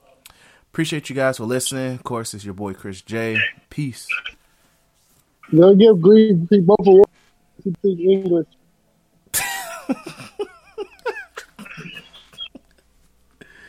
appreciate you guys for listening. Of course, it's your boy Chris J. Peace. Don't give grief people for English.